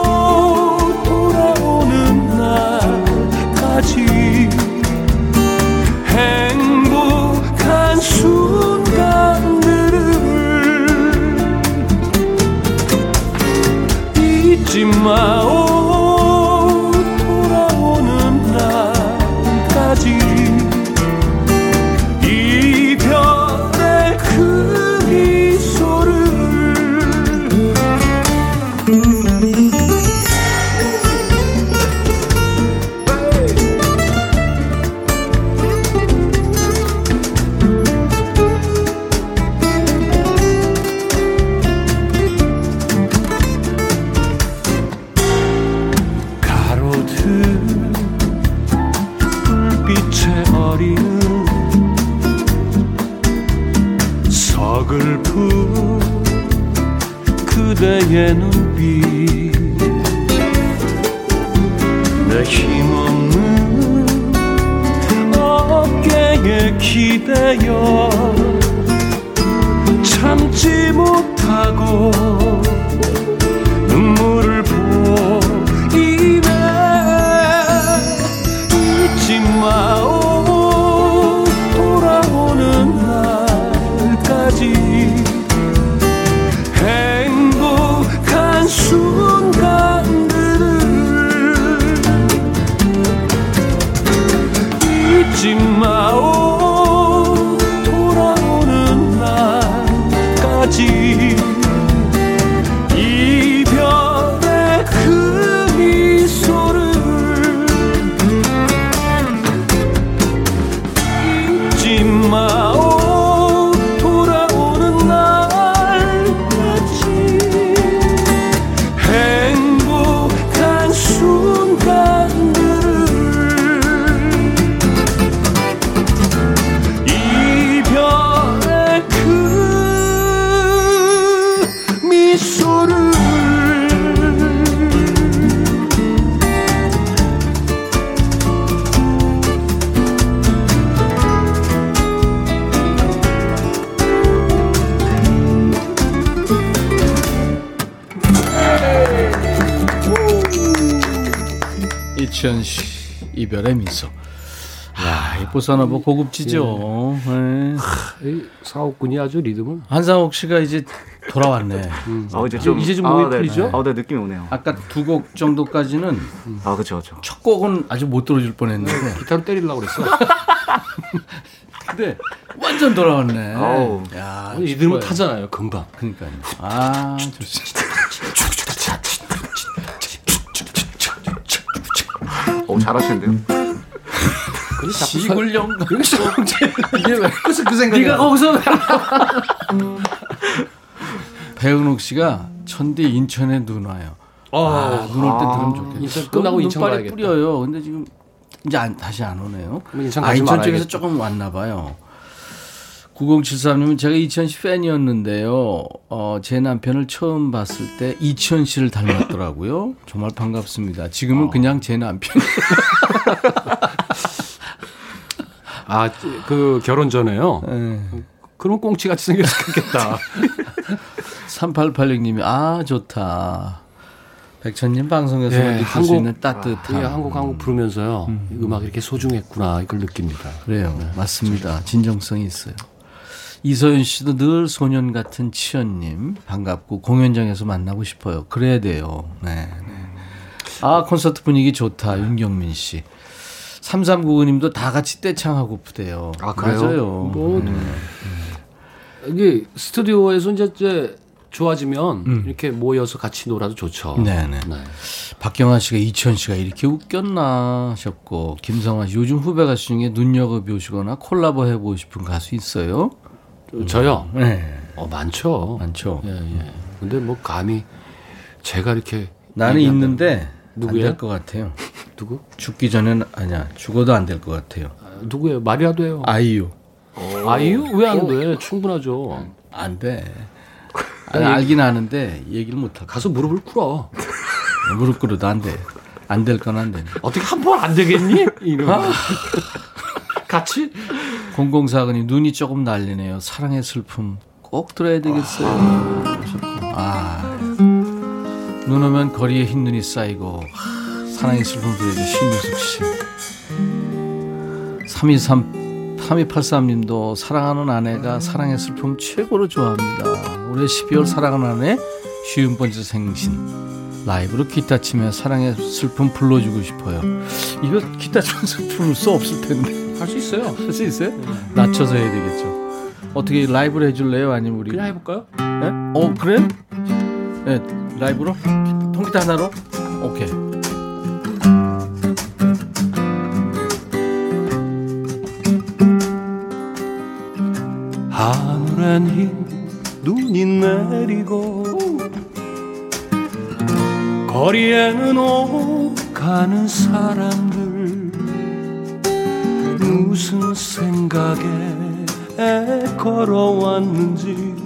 [SPEAKER 1] 이치현 씨 이별의 미소. 야, 이 보사노바 고급지죠. 네.
[SPEAKER 8] 이 사옥군이 아주 리듬을
[SPEAKER 1] 한상옥 씨가 이제 돌아왔네.
[SPEAKER 6] 아, 이제 좀
[SPEAKER 8] 이제 좀
[SPEAKER 6] 아,
[SPEAKER 8] 몸이
[SPEAKER 6] 네.
[SPEAKER 8] 풀리죠?
[SPEAKER 6] 아, 네, 느낌이 오네요.
[SPEAKER 1] 아까 두 곡 정도까지는
[SPEAKER 6] 아, 그렇죠.
[SPEAKER 1] 첫 곡은 아주 못 들어줄 뻔했는데,
[SPEAKER 8] 기타로 때리려고 그랬어. [laughs]
[SPEAKER 1] 근데 완전 돌아왔네.
[SPEAKER 6] 아우.
[SPEAKER 1] 야,
[SPEAKER 8] 이 리듬을
[SPEAKER 1] 좋아요.
[SPEAKER 8] 타잖아요, 금방.
[SPEAKER 1] 그러니까요. 아, 좋습니다. [laughs]
[SPEAKER 6] 어, 잘하시는데요.
[SPEAKER 1] 시골 영감.
[SPEAKER 8] 이게 왜 그래서 그 생각이
[SPEAKER 1] 네가 거기서 [laughs] 배은옥 씨가 천디 인천에 눈 와요. 아, 눈올 때 들으면 좋겠다.
[SPEAKER 8] 인천 끝나고 인천 가야겠다.
[SPEAKER 1] 뿌려요. 근데 지금 이제 안, 다시 안 오네요.
[SPEAKER 8] 인천
[SPEAKER 1] 아, 인천. 쪽에서 조금 왔나 봐요. 9073님은 제가 이천 씨 팬이었는데요. 어, 제 남편을 처음 봤을 때 이천 씨를 닮았더라고요. [laughs] 정말 반갑습니다. 지금은
[SPEAKER 8] 어.
[SPEAKER 1] 그냥 제 남편. [laughs]
[SPEAKER 8] 아, 그 결혼 전에요.
[SPEAKER 1] 네.
[SPEAKER 8] 그럼 꽁치같이 생겼겠다.
[SPEAKER 1] 3886님이 [laughs] 아 좋다. 백천님 방송에서
[SPEAKER 8] 예,
[SPEAKER 1] 느낄 수 있는 따뜻함.
[SPEAKER 8] 예, 한국 한국 부르면서요. 음. 악이 이렇게 소중했구나 이걸 느낍니다.
[SPEAKER 1] 그래요. 맞습니다. 진정성이 있어요. 이서윤 씨도 늘 소년 같은 치현님 반갑고 공연장에서 만나고 싶어요. 그래야 돼요. 네. 네. 아 콘서트 분위기 좋다. 윤경민 씨. 3399님도 다 같이 떼창하고 부대요.
[SPEAKER 8] 아, 그래요?
[SPEAKER 1] 맞아요.
[SPEAKER 8] 뭐, 이게 스튜디오에서 이제, 이제 좋아지면 이렇게 모여서 같이 놀아도 좋죠.
[SPEAKER 1] 네네.
[SPEAKER 8] 네.
[SPEAKER 1] 박경아 씨가 이천 씨가 이렇게 웃겼나 하셨고 김성환 씨 요즘 후배 가수 중에 눈여겨 보시거나 콜라보 해보고 싶은 가수 있어요?
[SPEAKER 8] 저요.
[SPEAKER 1] 네.
[SPEAKER 8] 어 많죠.
[SPEAKER 1] 많죠.
[SPEAKER 8] 예, 예. 근데 뭐 감히 제가 이렇게
[SPEAKER 1] 나는 있는데
[SPEAKER 8] 누구예요?
[SPEAKER 1] 안될 것 같아요. [laughs]
[SPEAKER 8] 누구?
[SPEAKER 1] 죽기 전에는 아니야. 죽어도 안 될 것 같아요.
[SPEAKER 8] 아, 누구예요? 말이라도 해요.
[SPEAKER 1] 아이유.
[SPEAKER 8] 아이유 왜 안 돼? 충분하죠.
[SPEAKER 1] 안 돼. [laughs] 아니, 알긴 아는데 얘기를 못 하고
[SPEAKER 8] 가서 무릎을 꿇어. [laughs]
[SPEAKER 1] 무릎 꿇어도 안 돼. 안 될 건 안 돼.
[SPEAKER 8] 어떻게 한 번 안 되겠니? 이러면 같이
[SPEAKER 1] 0049님 눈이 조금 날리네요. 사랑의 슬픔 꼭 들어야 되겠어요. 아, 눈 오면 거리에 흰 눈이 쌓이고 하, 사랑의 슬픔 들어야죠. 신유숙 씨. 323 3283님도 사랑하는 아내가 사랑의 슬픔 최고로 좋아합니다. 올해 12월 사랑하는 아내 쉬운 번째 생신 라이브로 기타 치며 사랑의 슬픔 불러주고 싶어요. 이거 기타 치면 슬픔을 써 없을 텐데.
[SPEAKER 8] 할수 있어요.
[SPEAKER 1] 할 수 있어요? 낮춰서 해야 되겠죠. 어떻게 라이브로 해줄래요? 아니면 우리?
[SPEAKER 8] 그냥 해볼까요?
[SPEAKER 1] 네? 어 그래? 네 라이브로? 통기타 하나로? 오케이.
[SPEAKER 5] 하늘엔 흰 눈이 내리고 거리에는 오가는 사람들 무슨 생각에 걸어왔는지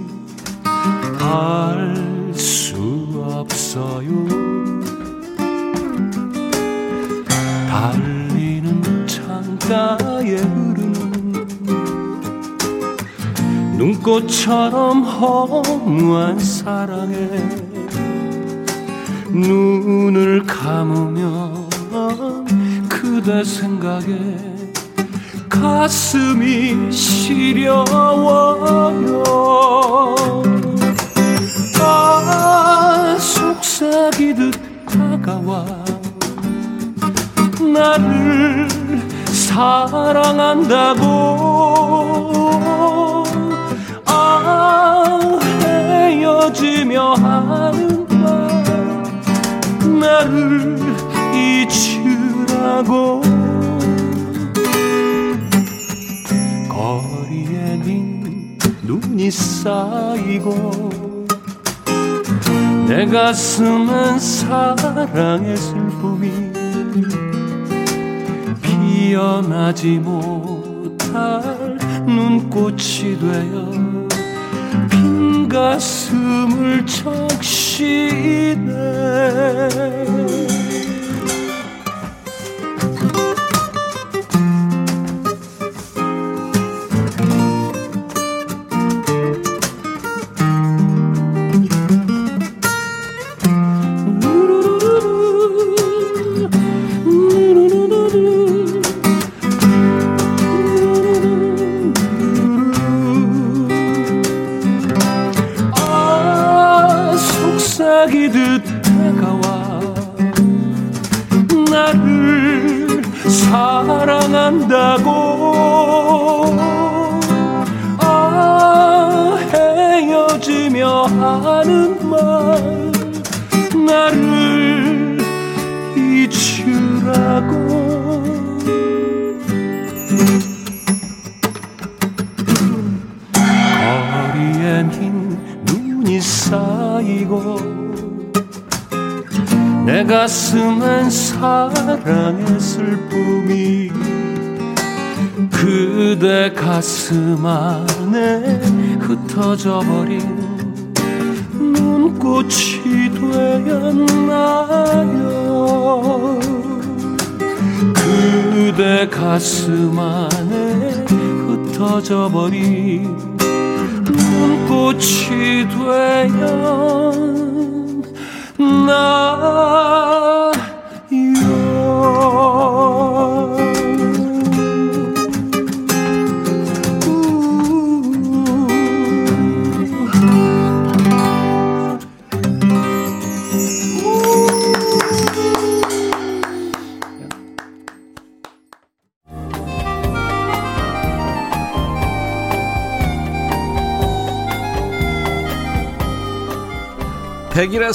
[SPEAKER 5] 알 수 없어요. 달리는 창가에 흐르는 눈꽃처럼 허무한 사랑에 눈을 감으면 그대 생각에 가슴이 시려워요. 아 속삭이듯 다가와. 나를 사랑한다고. 아 헤어지며 하는 말 나를 잊으라고 눈이 쌓이고 내 가슴은 사랑의 슬픔이 피어나지 못할 눈꽃이 되어 빈 가슴을 적시네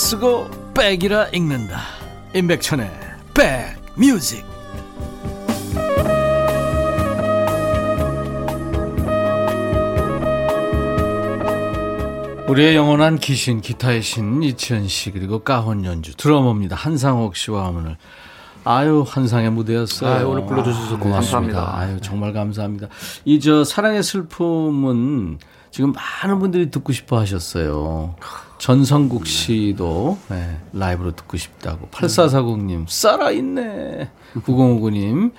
[SPEAKER 1] 쓰고 백이라 읽는다 임백천의 백뮤직 우리의 영원한 귀신 기타의 신 이치현 씨 그리고 까혼 연주 드러머입니다 한상옥 씨와 오늘 아유 환상의 무대였어요.
[SPEAKER 6] 아유, 오늘 불러주셔서 고맙습니다.
[SPEAKER 1] 감사합니다. 아유 정말 감사합니다. 이 저 사랑의 슬픔은 지금 많은 분들이 듣고 싶어 하셨어요. 전성국 씨도 네, 라이브로 듣고 싶다고. 8440님, 살아있네. 9059님.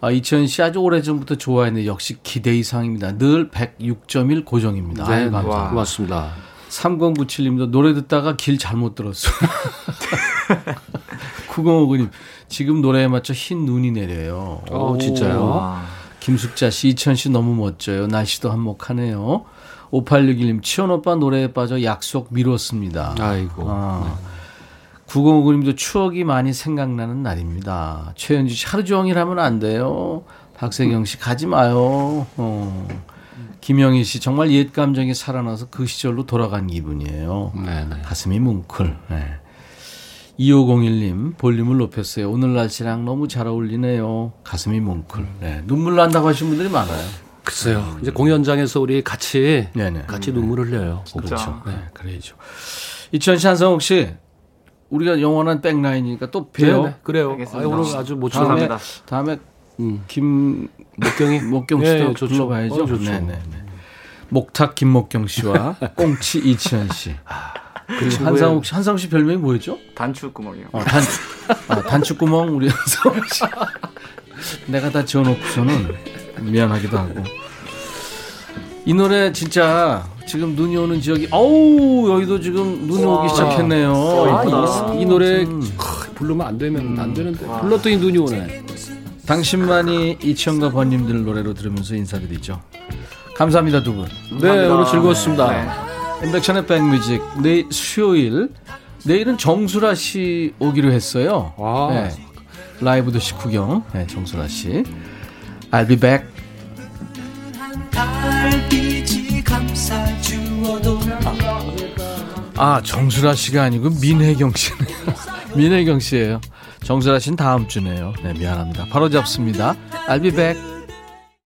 [SPEAKER 1] 아, 이천 씨 아주 오래전부터 좋아했는데 역시 기대 이상입니다. 늘 106.1 고정입니다.
[SPEAKER 6] 네, 아유, 감사합니다. 고맙습니다.
[SPEAKER 1] 3097님도 노래 듣다가 길 잘못 들었어요. [laughs] 9059님, 지금 노래에 맞춰 흰 눈이 내려요.
[SPEAKER 6] 오, 진짜요?
[SPEAKER 1] 김숙자 씨, 이천 씨 너무 멋져요. 날씨도 한몫하네요. 5861님, 치원 오빠 노래에 빠져 약속 미뤘습니다.
[SPEAKER 6] 아이고. 아.
[SPEAKER 1] 네. 9059님도 추억이 많이 생각나는 날입니다. 최현주 씨, 하루 종일 하면 안 돼요. 박세경 씨, 가지 마요. 어. 김영희 씨, 정말 옛 감정이 살아나서 그 시절로 돌아간 기분이에요. 네네. 가슴이 뭉클. 네. 2501님, 볼륨을 높였어요. 오늘 날씨랑 너무 잘 어울리네요. 가슴이 뭉클. 네. 눈물 난다고 하시는 분들이 많아요.
[SPEAKER 6] 글쎄요. 음. 이제 공연장에서 우리 같이 네네. 같이 눈물을 흘려요.
[SPEAKER 1] 그렇죠. 네, 그래야죠. 이천 씨, 한성욱 씨, 우리가 영원한 백라인이니까 또 봬요.
[SPEAKER 6] 네, 그래요.
[SPEAKER 1] 아, 오늘 아주 못 다음에 다음에 음. 김 목경이 [laughs] 목경 씨도 네, 불러봐야죠. 어, 네, 네, 네. 목탁 김목경 씨와 [laughs] 꽁치 이치현 씨. 아, 그리고 한상욱 씨, 한상욱 씨 별명이 뭐였죠?
[SPEAKER 9] 단추구멍이요.
[SPEAKER 1] 어, 단추. 아, 단추구멍 우리 [laughs] 내가 다 지어놓고서는 미안하기도 하고. 이 노래 진짜 지금 눈이 오는 지역이 어우 여기도 지금 눈이 와, 오기 시작했네요.
[SPEAKER 5] 아, 이, 이, 노래 음. 부르면 안 되면 음. 안 되는데 불렀더니 눈이 오네.
[SPEAKER 1] 당신만이 이치현과 번님들 노래로 들으면서 인사드리죠. 감사합니다 두 분.
[SPEAKER 5] 네 오늘 즐거웠습니다. 네.
[SPEAKER 1] 인백션의 백뮤직 내일 수요일 내일은 정수라 씨 오기로 했어요. 아. 네. 라이브 도시 구경 네, 정수라 씨. I'll be back. 아 정수라 씨가 아니고 민혜경 씨네요. [laughs] 민혜경 씨예요. 정수라 씨는 다음 주네요. 네 미안합니다. 바로 잡습니다. I'll be back.